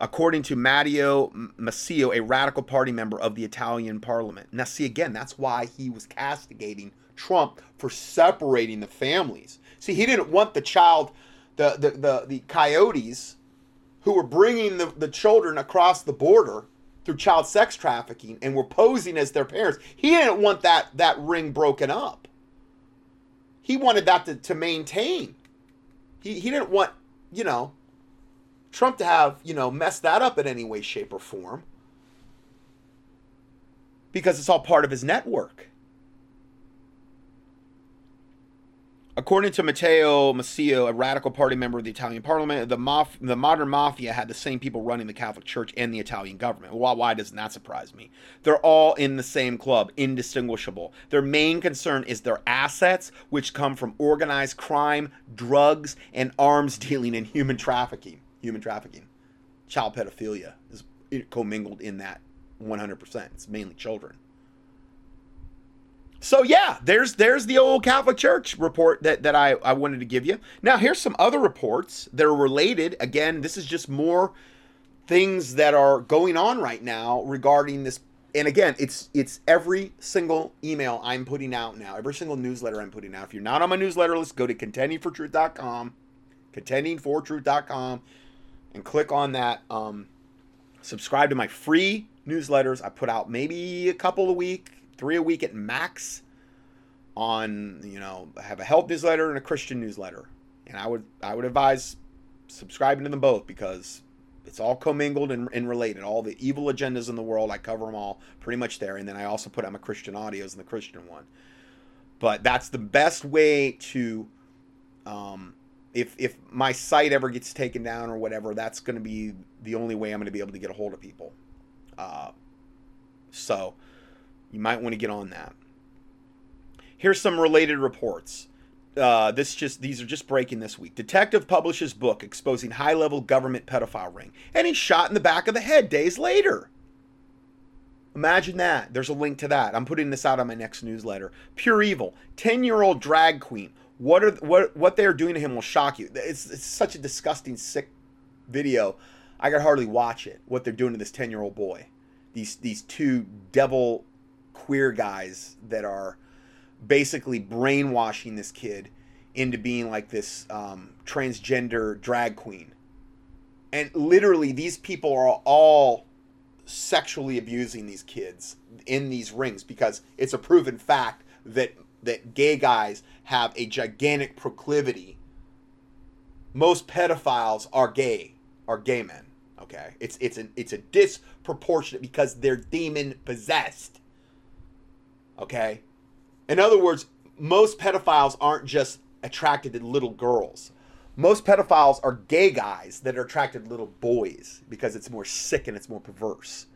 According to Matteo Macio, a radical party member of the Italian parliament. Now, see, again, that's why he was castigating Trump for separating the families. See, he didn't want the child, the, the, the, the coyotes who were bringing the, the children across the border through child sex trafficking and were posing as their parents. He didn't want that, that ring broken up. He wanted that to, to maintain. He, he didn't want, you know, Trump to have, you know, messed that up in any way, shape, or form. Because it's all part of his network. According to Matteo Macio, a radical party member of the Italian parliament, the, maf- the modern mafia had the same people running the Catholic Church and the Italian government. Why, why doesn't that surprise me? They're all in the same club, indistinguishable. Their main concern is their assets, which come from organized crime, drugs, and arms dealing and human trafficking. Human trafficking. Child pedophilia is commingled in that 100%. It's mainly children. So yeah, there's there's the old Catholic Church report that, that I, I wanted to give you. Now here's some other reports that are related. Again, this is just more things that are going on right now regarding this. And again, it's it's every single email I'm putting out now, every single newsletter I'm putting out. If you're not on my newsletter list, go to contendingfortruth.com, contendingfortruth.com, and click on that. Um, subscribe to my free newsletters. I put out maybe a couple a week three a week at max on you know I have a health newsletter and a christian newsletter and i would i would advise subscribing to them both because it's all commingled and, and related all the evil agendas in the world i cover them all pretty much there and then i also put out my christian audios in the christian one but that's the best way to um, if if my site ever gets taken down or whatever that's going to be the only way i'm going to be able to get a hold of people uh, so you might want to get on that. Here's some related reports. Uh, this just these are just breaking this week. Detective publishes book exposing high-level government pedophile ring, and he's shot in the back of the head days later. Imagine that. There's a link to that. I'm putting this out on my next newsletter. Pure evil. Ten-year-old drag queen. What are what what they are doing to him will shock you. It's, it's such a disgusting, sick video. I could hardly watch it. What they're doing to this ten-year-old boy. These these two devil queer guys that are basically brainwashing this kid into being like this um, transgender drag queen. And literally, these people are all sexually abusing these kids in these rings because it's a proven fact that that gay guys have a gigantic proclivity. Most pedophiles are gay, are gay men. Okay, it's it's an it's a disproportionate because they're demon possessed. Okay? In other words, most pedophiles aren't just attracted to little girls. most pedophiles are gay guys that are attracted to little boys because it's more sick and it's more perverse.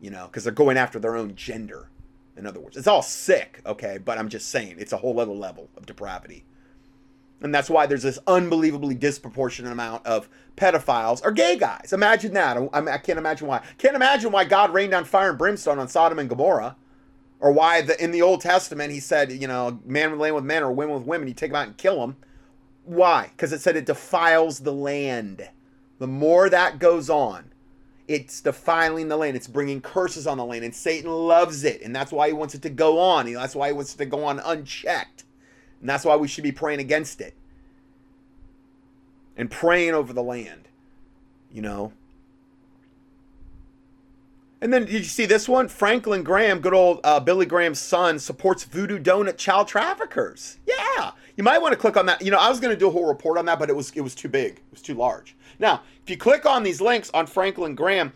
You know, because they're going after their own gender. In other words, it's all sick, okay? But I'm just saying, it's a whole other level of depravity. And that's why there's this unbelievably disproportionate amount of pedophiles or gay guys. Imagine that. I, I can't imagine why. Can't imagine why God rained down fire and brimstone on Sodom and Gomorrah. Or why the, in the Old Testament he said, you know, man would lay with men or women with women, you take them out and kill them. Why? Because it said it defiles the land. The more that goes on, it's defiling the land. It's bringing curses on the land, and Satan loves it, and that's why he wants it to go on. That's why he wants it to go on unchecked, and that's why we should be praying against it and praying over the land. You know. And then did you see this one? Franklin Graham, good old uh, Billy Graham's son, supports voodoo donut child traffickers. Yeah, you might want to click on that. You know, I was going to do a whole report on that, but it was it was too big. It was too large. Now, if you click on these links on Franklin Graham,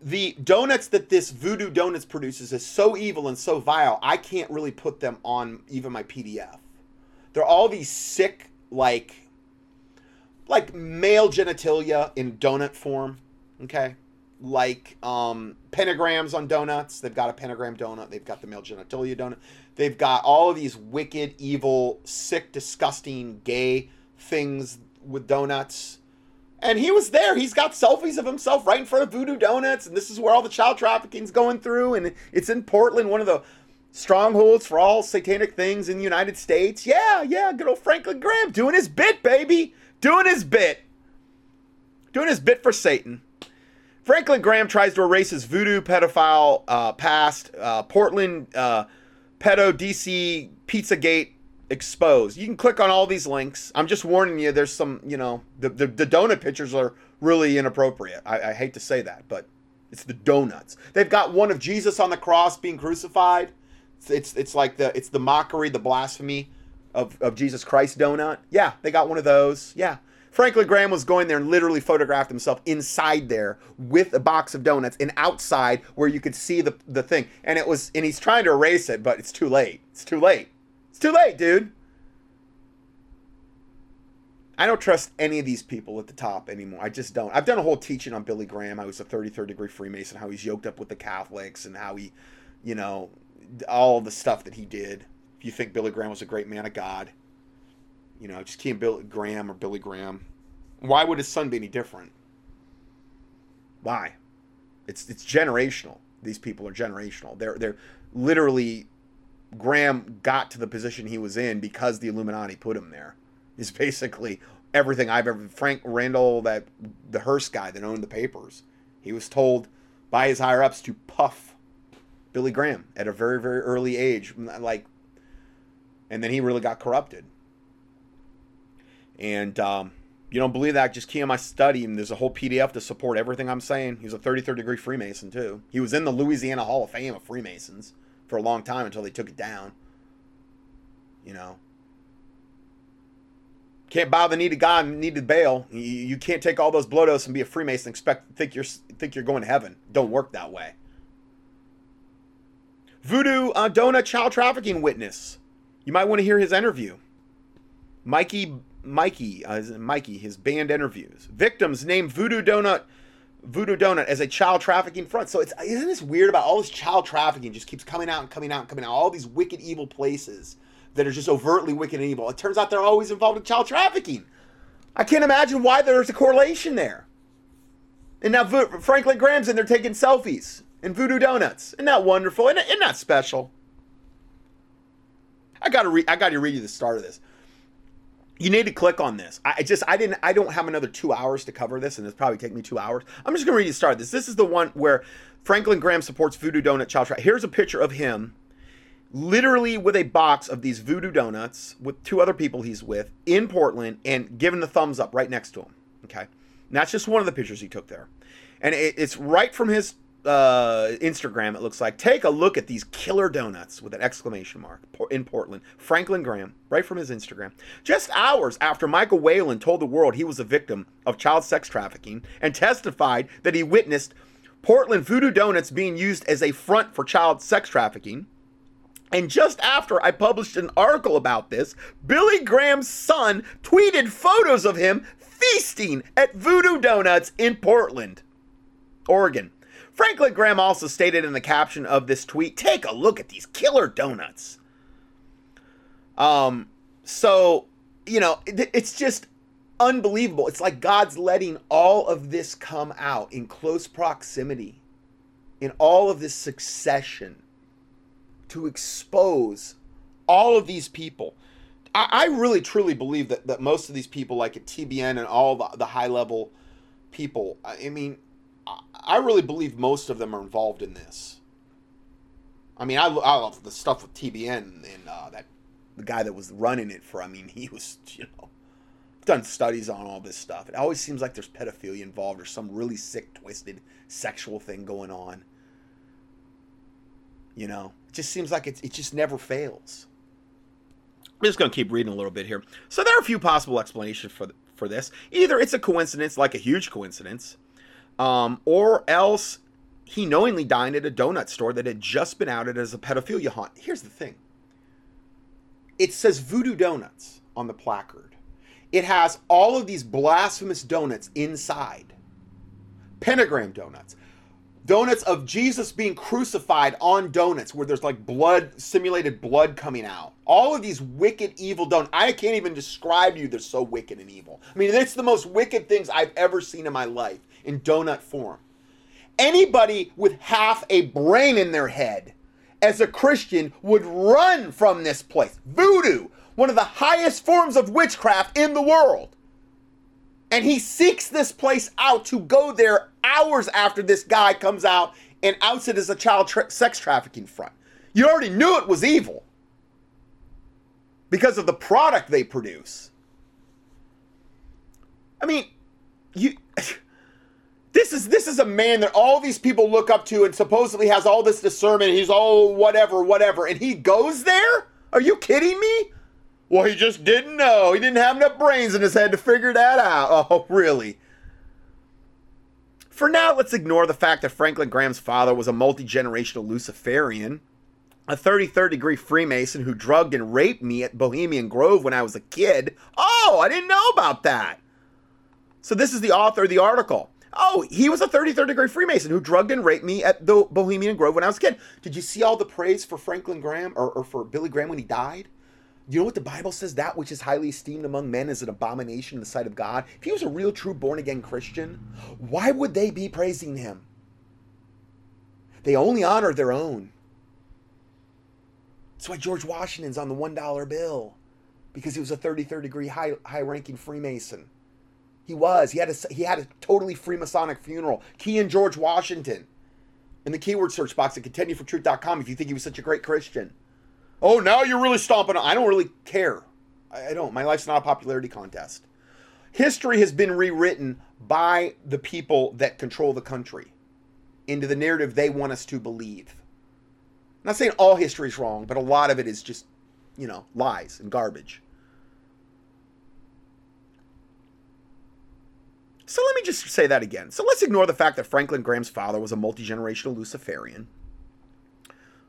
the donuts that this Voodoo Donuts produces is so evil and so vile, I can't really put them on even my PDF. They're all these sick, like, like male genitalia in donut form. Okay, like um, pentagrams on donuts. They've got a pentagram donut. They've got the male genitalia donut. They've got all of these wicked, evil, sick, disgusting, gay things with donuts. And he was there. He's got selfies of himself right in front of Voodoo Donuts, and this is where all the child trafficking's going through. And it's in Portland, one of the strongholds for all satanic things in the United States. Yeah, yeah, good old Franklin Graham doing his bit, baby, doing his bit, doing his bit for Satan. Franklin Graham tries to erase his voodoo pedophile uh, past. Uh, Portland uh, pedo DC Pizzagate exposed. You can click on all these links. I'm just warning you. There's some, you know, the the, the donut pictures are really inappropriate. I, I hate to say that, but it's the donuts. They've got one of Jesus on the cross being crucified. It's it's, it's like the it's the mockery, the blasphemy of of Jesus Christ donut. Yeah, they got one of those. Yeah. Franklin Graham was going there and literally photographed himself inside there with a box of donuts and outside where you could see the, the thing. And it was and he's trying to erase it, but it's too late. It's too late. It's too late, dude. I don't trust any of these people at the top anymore. I just don't. I've done a whole teaching on Billy Graham. I was a 33rd degree Freemason, how he's yoked up with the Catholics and how he, you know, all the stuff that he did. If you think Billy Graham was a great man of God, you know, just keep Billy Graham or Billy Graham. Why would his son be any different? Why? It's it's generational. These people are generational. They're they're literally Graham got to the position he was in because the Illuminati put him there. Is basically everything I've ever Frank Randall, that the Hearst guy that owned the papers. He was told by his higher ups to puff Billy Graham at a very, very early age. Like and then he really got corrupted. And um, you don't believe that? Just key on my study, and there's a whole PDF to support everything I'm saying. He's a 33rd degree Freemason too. He was in the Louisiana Hall of Fame of Freemasons for a long time until they took it down. You know, can't bow the knee to God need to bail. You, you can't take all those blow and be a Freemason. Expect think you're think you're going to heaven. Don't work that way. Voodoo uh, donut child trafficking witness. You might want to hear his interview. Mikey Mikey, uh, Mikey, his band interviews. Victims named Voodoo Donut, Voodoo Donut as a child trafficking front. So it's isn't this weird about all this child trafficking just keeps coming out and coming out and coming out. All these wicked, evil places that are just overtly wicked and evil. It turns out they're always involved in child trafficking. I can't imagine why there's a correlation there. And now Franklin Graham's in there taking selfies and Voodoo Donuts. Isn't that wonderful? Isn't, isn't that special? I gotta read. I gotta read you the start of this you need to click on this. I just I didn't I don't have another two hours to cover this, and it's probably take me two hours. I'm just gonna read you start this. This is the one where Franklin Graham supports Voodoo Donut Child. Here's a picture of him, literally with a box of these Voodoo Donuts with two other people he's with in Portland, and giving the thumbs up right next to him. Okay, and that's just one of the pictures he took there, and it, it's right from his uh, Instagram, it looks like. Take a look at these killer donuts with an exclamation mark in Portland. Franklin Graham, right from his Instagram. Just hours after Michael Whalen told the world he was a victim of child sex trafficking and testified that he witnessed Portland Voodoo Donuts being used as a front for child sex trafficking, And just after I published an article about this, Billy Graham's son tweeted photos of him feasting at Voodoo Donuts in Portland, Oregon. Franklin Graham also stated in the caption of this tweet, "Take a look at these killer donuts." Um, so you know, it, it's just unbelievable. It's like God's letting all of this come out in close proximity, in all of this succession, to expose all of these people. I, I really truly believe that that most of these people, like at TBN and all the, the high level people, I mean, I really believe most of them are involved in this. I mean, I, I love the stuff with TBN and uh, that the guy that was running it for. I mean, he was you know done studies on all this stuff. It always seems like there's pedophilia involved or some really sick, twisted sexual thing going on. You know, it just seems like it, it just never fails. I'm just going to keep reading a little bit here. So there are a few possible explanations for for this. Either it's a coincidence, like a huge coincidence, um, or else he knowingly dined at a donut store that had just been outed as a pedophilia haunt. Here's the thing it says Voodoo Donuts on the placard. It has all of these blasphemous donuts inside. Pentagram donuts. Donuts of Jesus being crucified on donuts where there's like blood, simulated blood coming out. All of these wicked, evil donuts. I can't even describe you, they're so wicked and evil. I mean, it's the most wicked things I've ever seen in my life in donut form. Anybody with half a brain in their head as a Christian would run from this place. Voodoo, one of the highest forms of witchcraft in the world. And he seeks this place out to go there hours after this guy comes out and outs it as a child tra- sex trafficking front. You already knew it was evil because of the product they produce. I mean, you this is this is a man that all these people look up to and supposedly has all this discernment. He's all whatever, whatever, and he goes there? Are you kidding me? Well, he just didn't know. He didn't have enough brains in his head to figure that out. Oh, really? For now, let's ignore the fact that Franklin Graham's father was a multi generational Luciferian, a 33rd degree Freemason who drugged and raped me at Bohemian Grove when I was a kid. Oh, I didn't know about that. So, this is the author of the article. Oh, he was a 33rd degree Freemason who drugged and raped me at the Bohemian Grove when I was a kid. Did you see all the praise for Franklin Graham or, or for Billy Graham when he died? You know what the Bible says? That which is highly esteemed among men is an abomination in the sight of God. If he was a real, true, born again Christian, why would they be praising him? They only honor their own. That's why George Washington's on the $1 bill, because he was a 33rd degree high, high ranking Freemason. He was. He had a he had a totally Freemasonic funeral. Key in George Washington. In the keyword search box at contendingfortruth.com if you think he was such a great Christian. Oh, now you're really stomping. I don't really care. I, I don't. My life's not a popularity contest. History has been rewritten by the people that control the country into the narrative they want us to believe. I'm not saying all history is wrong, but a lot of it is just, you know, lies and garbage. So let me just say that again. So let's ignore the fact that Franklin Graham's father was a multi generational Luciferian.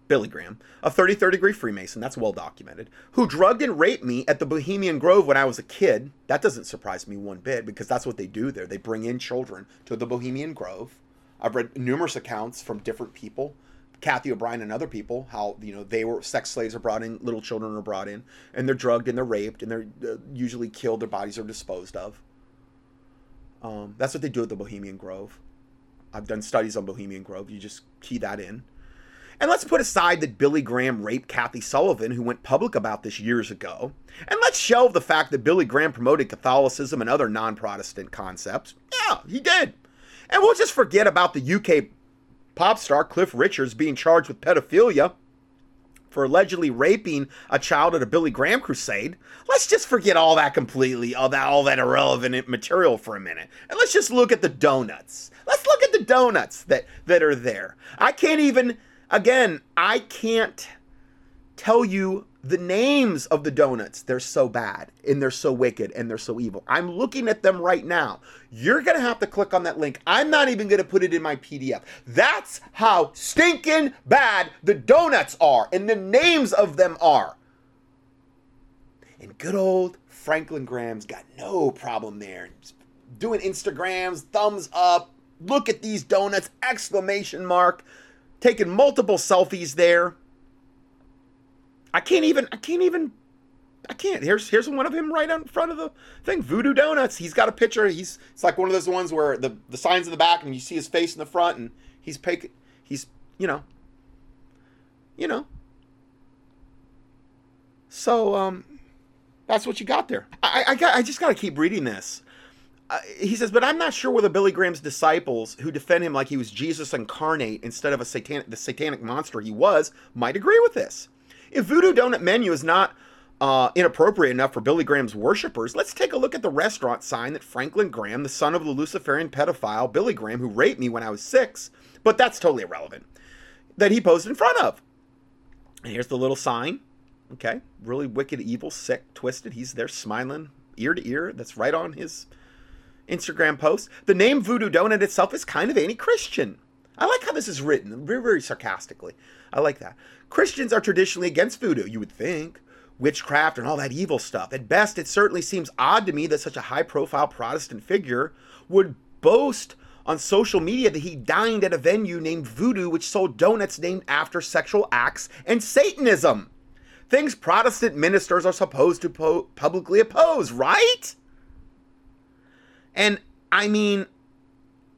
Billy Graham, a 33rd degree Freemason, that's well documented, who drugged and raped me at the Bohemian Grove when I was a kid. That doesn't surprise me one bit because that's what they do there. They bring in children to the Bohemian Grove. I've read numerous accounts from different people, Kathy O'Brien and other people, how you know they were sex slaves are brought in, little children are brought in, and they're drugged and they're raped and they're uh, usually killed. Their bodies are disposed of. Um, that's what they do at the Bohemian Grove. I've done studies on Bohemian Grove. You just key that in. And let's put aside that Billy Graham raped Kathy Sullivan, who went public about this years ago. And let's shelve the fact that Billy Graham promoted Catholicism and other non Protestant concepts. Yeah, he did. And we'll just forget about the UK pop star Cliff Richards being charged with pedophilia for allegedly raping a child at a Billy Graham crusade. Let's just forget all that completely, all that all that irrelevant material for a minute. And let's just look at the donuts. Let's look at the donuts that that are there. I can't even again, I can't tell you the names of the donuts, they're so bad and they're so wicked and they're so evil. I'm looking at them right now. You're going to have to click on that link. I'm not even going to put it in my PDF. That's how stinking bad the donuts are and the names of them are. And good old Franklin Graham's got no problem there. Doing Instagrams, thumbs up, look at these donuts, exclamation mark, taking multiple selfies there. I can't even I can't even I can't. Here's here's one of him right in front of the thing. Voodoo Donuts. He's got a picture. He's it's like one of those ones where the the signs in the back and you see his face in the front and he's pay, he's you know you know. So um that's what you got there. I I got I just got to keep reading this. Uh, he says, but I'm not sure whether Billy Graham's disciples, who defend him like he was Jesus incarnate instead of a satanic, the satanic monster he was, might agree with this. If Voodoo Donut Menu is not uh, inappropriate enough for Billy Graham's worshippers, let's take a look at the restaurant sign that Franklin Graham, the son of the Luciferian pedophile Billy Graham, who raped me when I was six, but that's totally irrelevant, that he posed in front of. And here's the little sign. Okay, really wicked, evil, sick, twisted. He's there smiling ear to ear. That's right on his Instagram post. The name Voodoo Donut itself is kind of anti Christian. I like how this is written, very, very sarcastically. I like that. Christians are traditionally against voodoo, you would think, witchcraft and all that evil stuff. At best, it certainly seems odd to me that such a high profile Protestant figure would boast on social media that he dined at a venue named Voodoo, which sold donuts named after sexual acts and Satanism. Things Protestant ministers are supposed to po- publicly oppose, right? And I mean,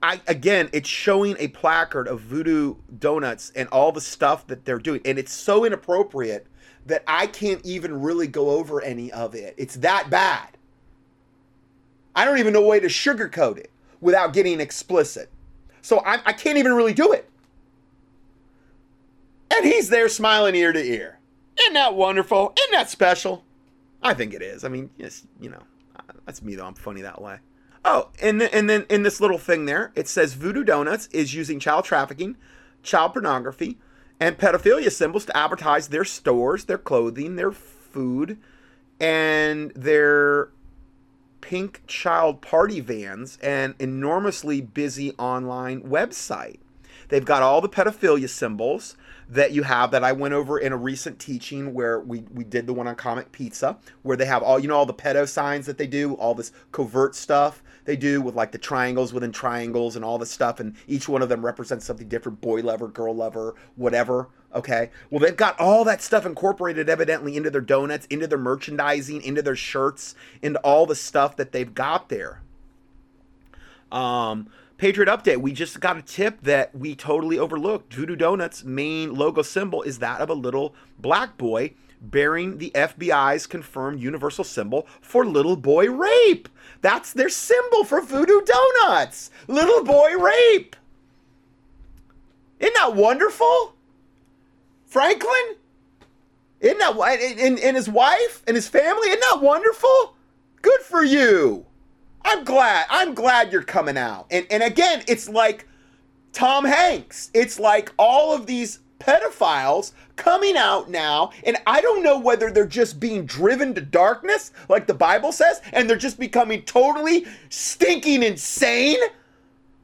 I again, it's showing a placard of Voodoo Donuts and all the stuff that they're doing, and it's so inappropriate that I can't even really go over any of it. It's that bad. I don't even know a way to sugarcoat it without getting explicit. So I, I can't even really do it. And he's there smiling ear to ear. Isn't that wonderful? Isn't that special? I think it is. I mean, yes, you know, that's me though. I'm funny that way. Oh, and then, and then in this little thing there, it says Voodoo Donuts is using child trafficking, child pornography, and pedophilia symbols to advertise their stores, their clothing, their food, and their pink child party vans and enormously busy online website. They've got all the pedophilia symbols that you have that I went over in a recent teaching where we, we did the one on Comet Pizza, where they have all, you know, all the pedo signs that they do, all this covert stuff they do with like the triangles within triangles and all this stuff. And each one of them represents something different boy lover, girl lover, whatever. Okay. Well, they've got all that stuff incorporated evidently into their donuts, into their merchandising, into their shirts, into all the stuff that they've got there. Um, Patriot Update, we just got a tip that we totally overlooked. Voodoo Donuts' main logo symbol is that of a little black boy bearing the FBI's confirmed universal symbol for little boy rape. That's their symbol for Voodoo Donuts. Little boy rape. Isn't that wonderful? Franklin? Isn't that and, and his wife and his family? Isn't that wonderful? Good for you. I'm glad. I'm glad you're coming out. And and again, it's like Tom Hanks. It's like all of these pedophiles coming out now, and I don't know whether they're just being driven to darkness, like the Bible says, and they're just becoming totally stinking insane,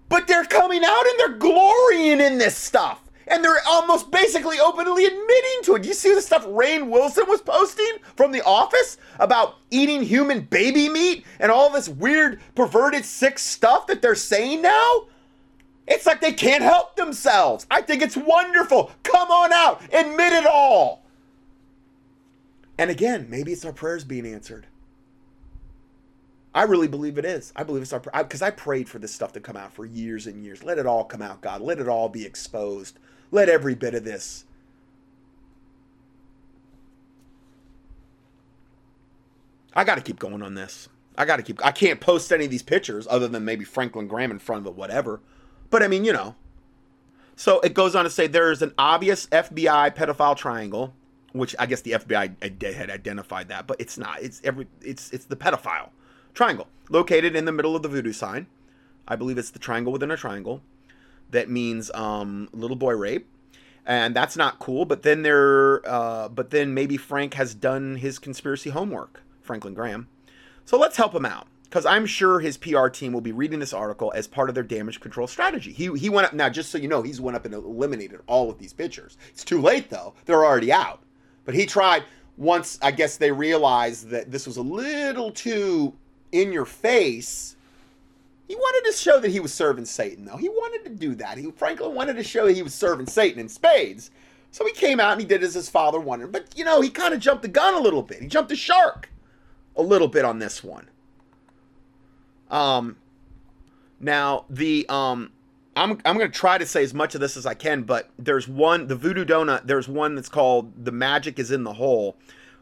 but they're coming out and they're glorying in this stuff and they're almost basically openly admitting to it. You see the stuff Rainn Wilson was posting from The Office about eating human baby meat and all this weird, perverted, sick stuff that they're saying now? It's like they can't help themselves. I think it's wonderful. Come on out, admit it all. And again, maybe it's our prayers being answered. I really believe it is. I believe it's our because I, I prayed for this stuff to come out for years and years. Let it all come out, God. Let it all be exposed. Let every bit of this. I got to keep going on this. I got to keep. I can't post any of these pictures other than maybe Franklin Graham in front of it, whatever. But I mean, you know. So it goes on to say there is an obvious FBI pedophile triangle, which I guess the FBI had identified that, but it's not. It's every. It's it's the pedophile triangle located in the middle of the voodoo sign. I believe it's the triangle within a triangle that means um, little boy rape. and that's not cool. But then there, uh, but then maybe Frank has done his conspiracy homework, Franklin Graham. So let's help him out because I'm sure his PR team will be reading this article as part of their damage control strategy. He he went up now, just so you know, he's went up and eliminated all of these pictures. It's too late though; they're already out. But he tried once. I guess they realized that this was a little too in your face. He wanted to show that he was serving Satan, though. He wanted to do that. He Franklin wanted to show that he was serving Satan in spades. So he came out and he did as his father wanted. But you know, he kind of jumped the gun a little bit. He jumped the shark a little bit on this one. Um, now the um, I'm I'm gonna try to say as much of this as I can, but there's one the Voodoo Donut. There's one that's called "The Magic Is in the Hole."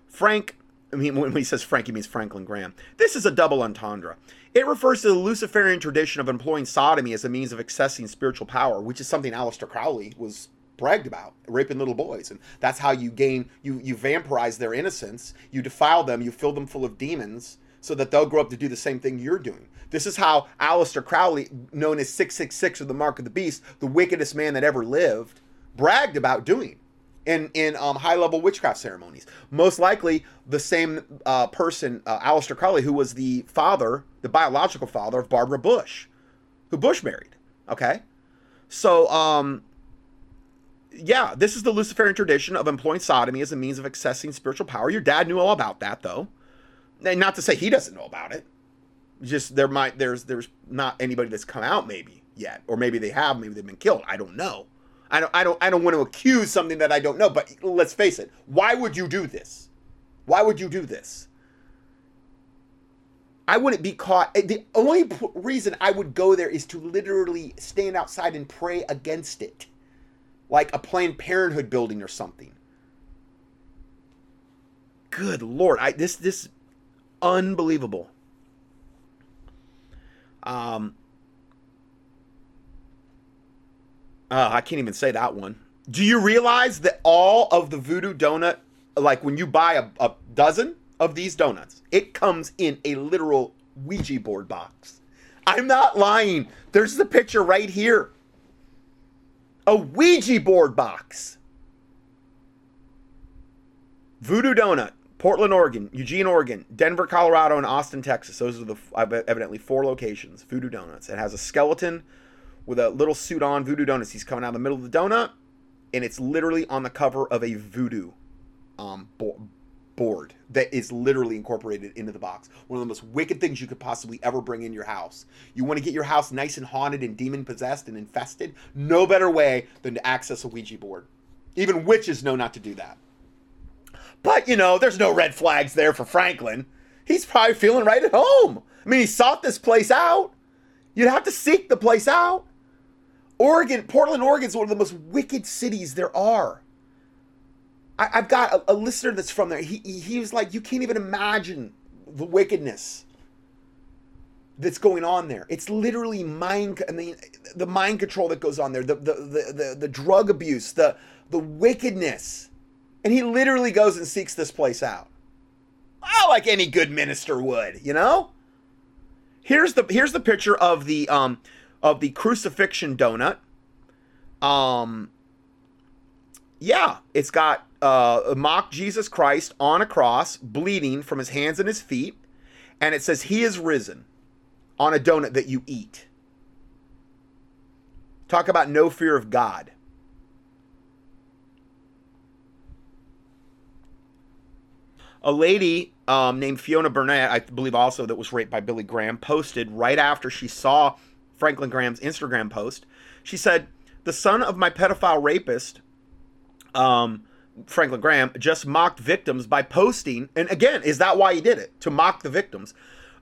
Frank, I mean, when he says Frank, he means Franklin Graham. This is a double entendre. It refers to the Luciferian tradition of employing sodomy as a means of accessing spiritual power, which is something Aleister Crowley was bragged about, raping little boys, and that's how you gain you you vampirize their innocence, you defile them, you fill them full of demons, so that they'll grow up to do the same thing you're doing. This is how Aleister Crowley, known as 666 or the Mark of the Beast, the wickedest man that ever lived, bragged about doing in in um, high level witchcraft ceremonies. Most likely, the same uh, person, uh, Aleister Crowley, who was the father, the biological father of Barbara Bush, who Bush married. Okay, so um, yeah, this is the Luciferian tradition of employing sodomy as a means of accessing spiritual power. Your dad knew all about that, though. And not to say he doesn't know about it just there might there's there's not anybody that's come out maybe yet or maybe they have maybe they've been killed i don't know i don't i don't i don't want to accuse something that i don't know but let's face it why would you do this? Why would you do this? I wouldn't be caught. Eh, the only reason i would go there is to literally stand outside and pray against it. Like a planned parenthood building or something. Good lord i this this unbelievable. Um, uh, I can't even say that one. Do you realize that all of the voodoo donut, like when you buy a, a dozen of these donuts, it comes in a literal Ouija board box? I'm not lying. There's the picture right here. A Ouija board box. Voodoo Donut. Portland, Oregon, Eugene, Oregon, Denver, Colorado, and Austin, Texas. Those are the evidently four locations. Voodoo Donuts. It has a skeleton with a little suit on. Voodoo Donuts. He's coming out of the middle of the donut, and it's literally on the cover of a voodoo um, bo- board that is literally incorporated into the box. One of the most wicked things you could possibly ever bring in your house. You want to get your house nice and haunted and demon possessed and infested? No better way than to access a Ouija board. Even witches know not to do that. But, you know, there's no red flags there for Franklin. He's probably feeling right at home. I mean, he sought this place out. You'd have to seek the place out. Oregon, Portland, Oregon is one of the most wicked cities there are. I, have got a, a, listener that's from there. He, he, he was like, you can't even imagine the wickedness that's going on there. It's literally mind. I mean, the mind control that goes on there, the the the the, the drug abuse, the the wickedness. And he literally goes and seeks this place out. Oh, like any good minister would, you know? Here's the here's the picture of the um of the crucifixion donut. Um yeah, it's got uh mock Jesus Christ on a cross, bleeding from his hands and his feet, and it says he is risen on a donut that you eat. Talk about no fear of God. a lady um, named Fiona Barnett, I believe also that was raped by Billy Graham, posted right after she saw Franklin Graham's Instagram post. She said, "The son of my pedophile rapist, um, Franklin Graham, just mocked victims by posting. And again, is that why he did it? To mock the victims."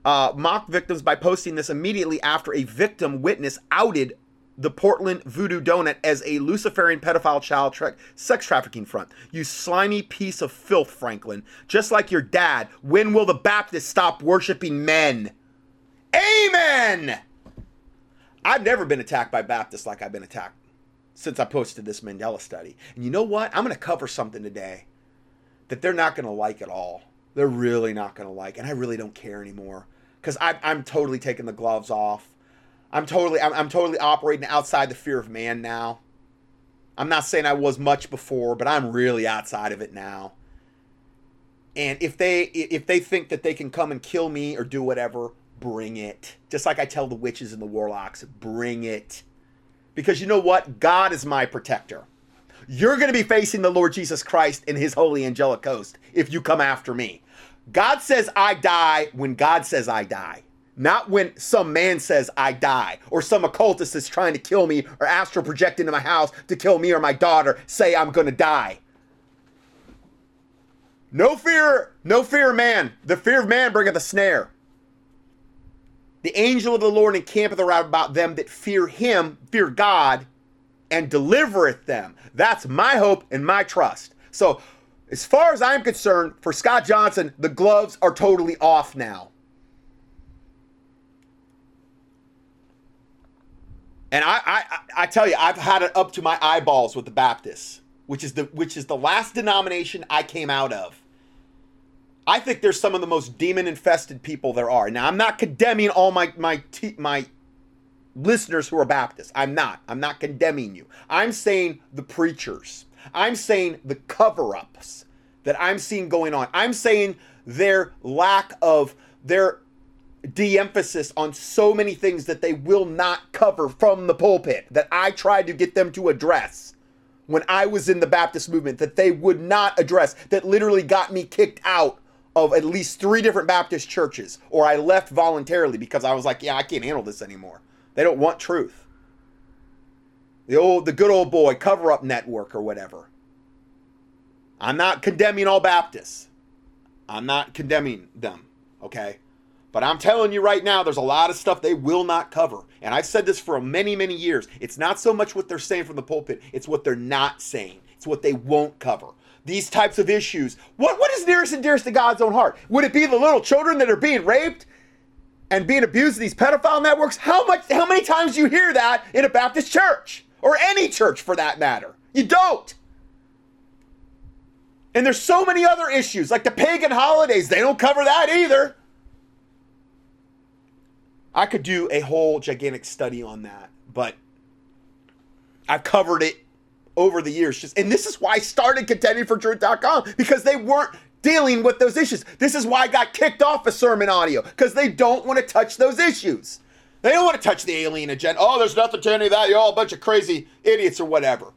Uh, mocked victims by posting this immediately after a victim witness outed the Portland Voodoo Donut as a Luciferian pedophile child tra- sex trafficking front. You slimy piece of filth, Franklin. Just like your dad, when will the Baptists stop worshiping men? Amen! I've never been attacked by Baptists like I've been attacked since I posted this Mandela study. And you know what? I'm going to cover something today that they're not going to like at all. They're really not going to like. And I really don't care anymore because I'm totally taking the gloves off I'm totally I'm, I'm totally operating outside the fear of man now. I'm not saying I was much before, but I'm really outside of it now. And if they if they think that they can come and kill me or do whatever, bring it. Just like I tell the witches and the warlocks, bring it. Because you know what? God is my protector. You're going to be facing the Lord Jesus Christ and his holy angelic host if you come after me. God says I die when God says I die. Not when some man says I die, or some occultist is trying to kill me, or astral project into my house to kill me or my daughter, say I'm gonna die. No fear, no fear man. The fear of man bringeth a snare. The angel of the Lord encampeth around about them that fear him, fear God, and delivereth them. That's my hope and my trust. So, as far as I'm concerned, for Scott Johnson, the gloves are totally off now. And I, I, I tell you, I've had it up to my eyeballs with the Baptists, which is the which is the last denomination I came out of. I think they're some of the most demon infested people there are. Now, I'm not condemning all my my my listeners who are Baptists. I'm not. I'm not condemning you. I'm saying the preachers. I'm saying the cover ups that I'm seeing going on. I'm saying their lack of their de emphasis on so many things that they will not cover from the pulpit that I tried to get them to address when I was in the Baptist movement that they would not address, that literally got me kicked out of at least three different Baptist churches, or I left voluntarily because I was like, yeah, I can't handle this anymore. They don't want truth. The old, the good old boy cover up network or whatever. I'm not condemning all Baptists. I'm not condemning them, okay? But I'm telling you right now, there's a lot of stuff they will not cover. And I've said this for many, many years. It's not so much what they're saying from the pulpit, it's what they're not saying. It's what they won't cover. These types of issues. What, what is nearest and dearest to God's own heart? Would it be the little children that are being raped and being abused in these pedophile networks? How much how many times do you hear that in a Baptist church? Or any church for that matter? You don't. And there's so many other issues, like the pagan holidays. They don't cover that either. I could do a whole gigantic study on that, but I've covered it over the years. Just and this is why I started contending for truth.com because they weren't dealing with those issues. This is why I got kicked off of sermon audio because they don't want to touch those issues. They don't want to touch the alien agenda. Oh, there's nothing to any of that. You're all a bunch of crazy idiots or whatever.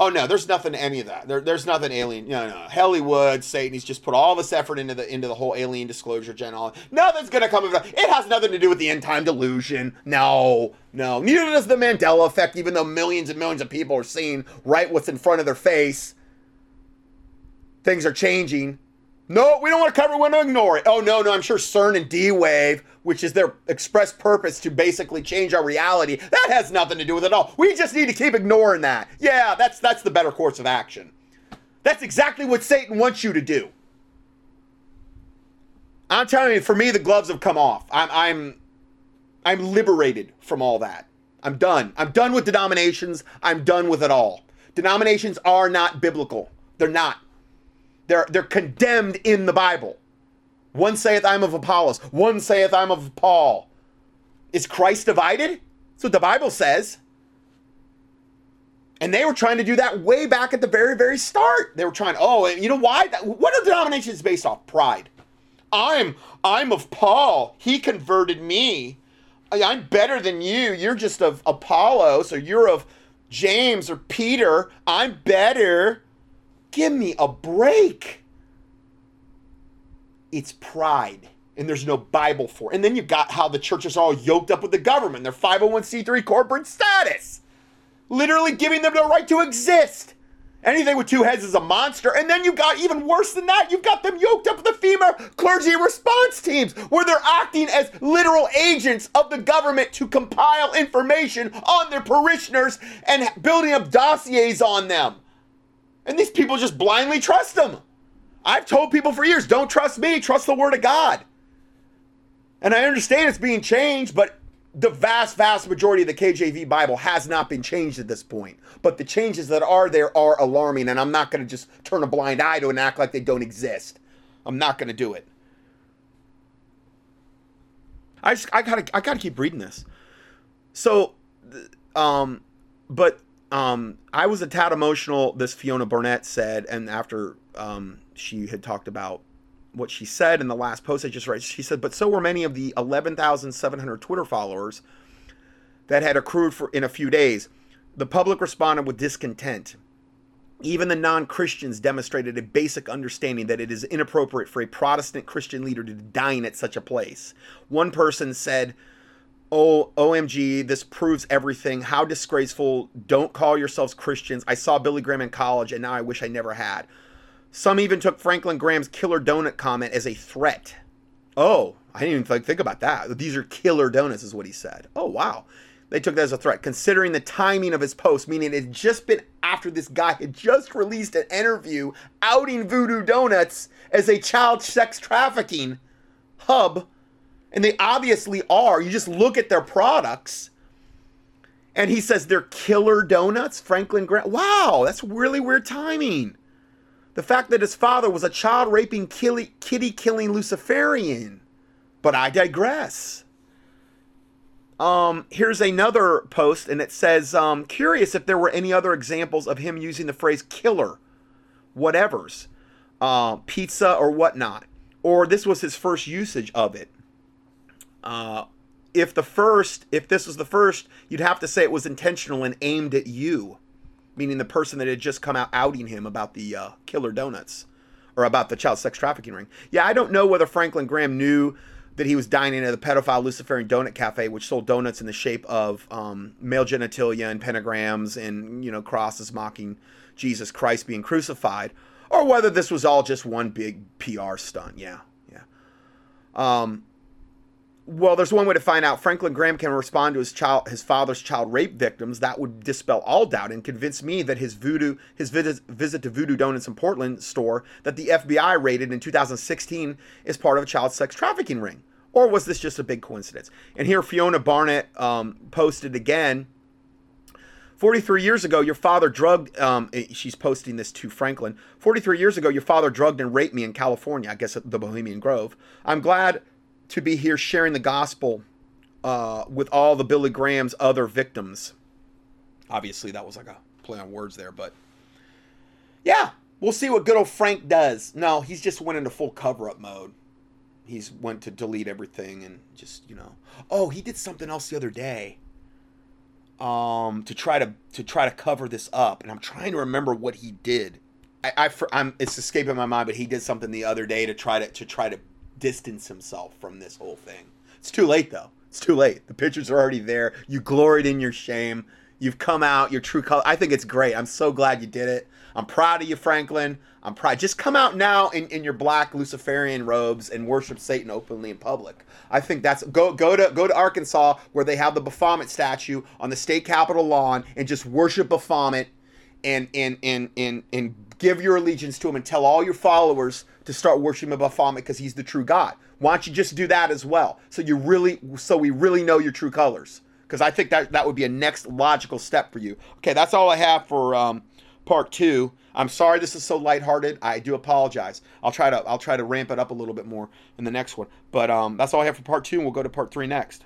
Oh no, there's nothing to any of that. There, there's nothing alien. No, no. Hollywood, Satan. He's just put all this effort into the into the whole alien disclosure general. All Nothing's gonna come of it. It has nothing to do with the end time delusion. No, no. Neither does the Mandela effect. Even though millions and millions of people are seeing right what's in front of their face, things are changing. No, we don't want to cover. We want to ignore it. Oh no, no. I'm sure CERN and D Wave, which is their express purpose to basically change our reality, that has nothing to do with it all. We just need to keep ignoring that. Yeah, that's that's the better course of action. That's exactly what Satan wants you to do. I'm telling you, for me, the gloves have come off. I'm I'm I'm liberated from all that. I'm done. I'm done with denominations. I'm done with it all. Denominations are not biblical. They're not. They're, they're condemned in the Bible. One saith, I'm of Apollos. One saith, I'm of Paul. Is Christ divided? That's what the Bible says. And they were trying to do that way back at the very, very start. They were trying, oh, you know why? What are denominations based off? Pride. I'm I'm of Paul. He converted me. I'm better than you. You're just of Apollos, or you're of James or Peter. I'm better. Give me a break. It's pride. And there's no Bible for it. And then you got how the churches are all yoked up with the government, their 501c3 corporate status, literally giving them the right to exist. Anything with two heads is a monster. And then you got even worse than that. You've got them yoked up with the FEMA clergy response teams, where they're acting as literal agents of the government to compile information on their parishioners and building up dossiers on them. And these people just blindly trust them. I've told people for years don't trust me, trust the Word of God. And I understand it's being changed, but the vast, vast majority of the KJV Bible has not been changed at this point. But the changes that are there are alarming, and I'm not going to just turn a blind eye to and act like they don't exist. I'm not going to do it. I just I gotta I gotta keep reading this. So, um, but um, I was a tad emotional. This Fiona Barnett said, and after um, she had talked about what she said in the last post I just read, she said, but so were many of the 11,700 Twitter followers that had accrued for in a few days. The public responded with discontent. Even the non Christians demonstrated a basic understanding that it is inappropriate for a Protestant Christian leader to dine at such a place. One person said, Oh, OMG, this proves everything. How disgraceful. Don't call yourselves Christians. I saw Billy Graham in college and now I wish I never had. Some even took Franklin Graham's killer donut comment as a threat. Oh, I didn't even think about that. These are killer donuts, is what he said. Oh, wow. They took that as a threat, considering the timing of his post, meaning it had just been after this guy had just released an interview outing Voodoo Donuts as a child sex trafficking hub and they obviously are. You just look at their products. And he says they're killer donuts, Franklin Grant. Wow, that's really weird timing. The fact that his father was a child raping, kitty killing Luciferian. But I digress. Um, here's another post, and it says, um, curious if there were any other examples of him using the phrase killer, whatever's, uh, pizza or whatnot. Or this was his first usage of it. Uh, if the first, if this was the first, you'd have to say it was intentional and aimed at you, meaning the person that had just come out outing him about the uh, killer donuts or about the child sex trafficking ring. Yeah, I don't know whether Franklin Graham knew that he was dining at the pedophile Luciferian Donut Cafe, which sold donuts in the shape of um, male genitalia and pentagrams and you know crosses mocking Jesus Christ being crucified, or whether this was all just one big PR stunt. Yeah, yeah. Um, well, there's one way to find out. Franklin Graham can respond to his child, his father's child rape victims. That would dispel all doubt and convince me that his voodoo, his visit, visit to Voodoo Donuts in Portland store that the FBI raided in 2016 is part of a child sex trafficking ring. Or was this just a big coincidence? And here Fiona Barnett um, posted again. 43 years ago, your father drugged, um, eh, she's posting this to Franklin. 43 years ago, your father drugged and raped me in California, I guess at the Bohemian Grove. I'm glad to be here sharing the gospel uh, with all the Billy Graham's other victims. Obviously, that was like a play on words there, but yeah, we'll see what good old Frank does. No, he's just went into full cover up mode. He's went to delete everything and just you know. Oh, he did something else the other day. Um, to try to to try to cover this up, and I'm trying to remember what he did. I, I I'm it's escaping my mind, but he did something the other day to try to to try to distance himself from this whole thing. It's too late though. It's too late. The pictures are already there. You gloried in your shame. You've come out your true color. I think it's great. I'm so glad you did it. I'm proud of you, Franklin. I'm proud. Just come out now in, in your black Luciferian robes and worship Satan openly in public. I think that's go go to go to Arkansas where they have the Baphomet statue on the state capitol lawn and just worship Baphomet and and and and and give your allegiance to him and tell all your followers to start worshiping Baphomet because he's the true God. Why don't you just do that as well? So you really, so we really know your true colors. Because I think that that would be a next logical step for you. Okay, that's all I have for um, part two. I'm sorry this is so lighthearted. I do apologize. I'll try to I'll try to ramp it up a little bit more in the next one. But um, that's all I have for part two, and we'll go to part three next.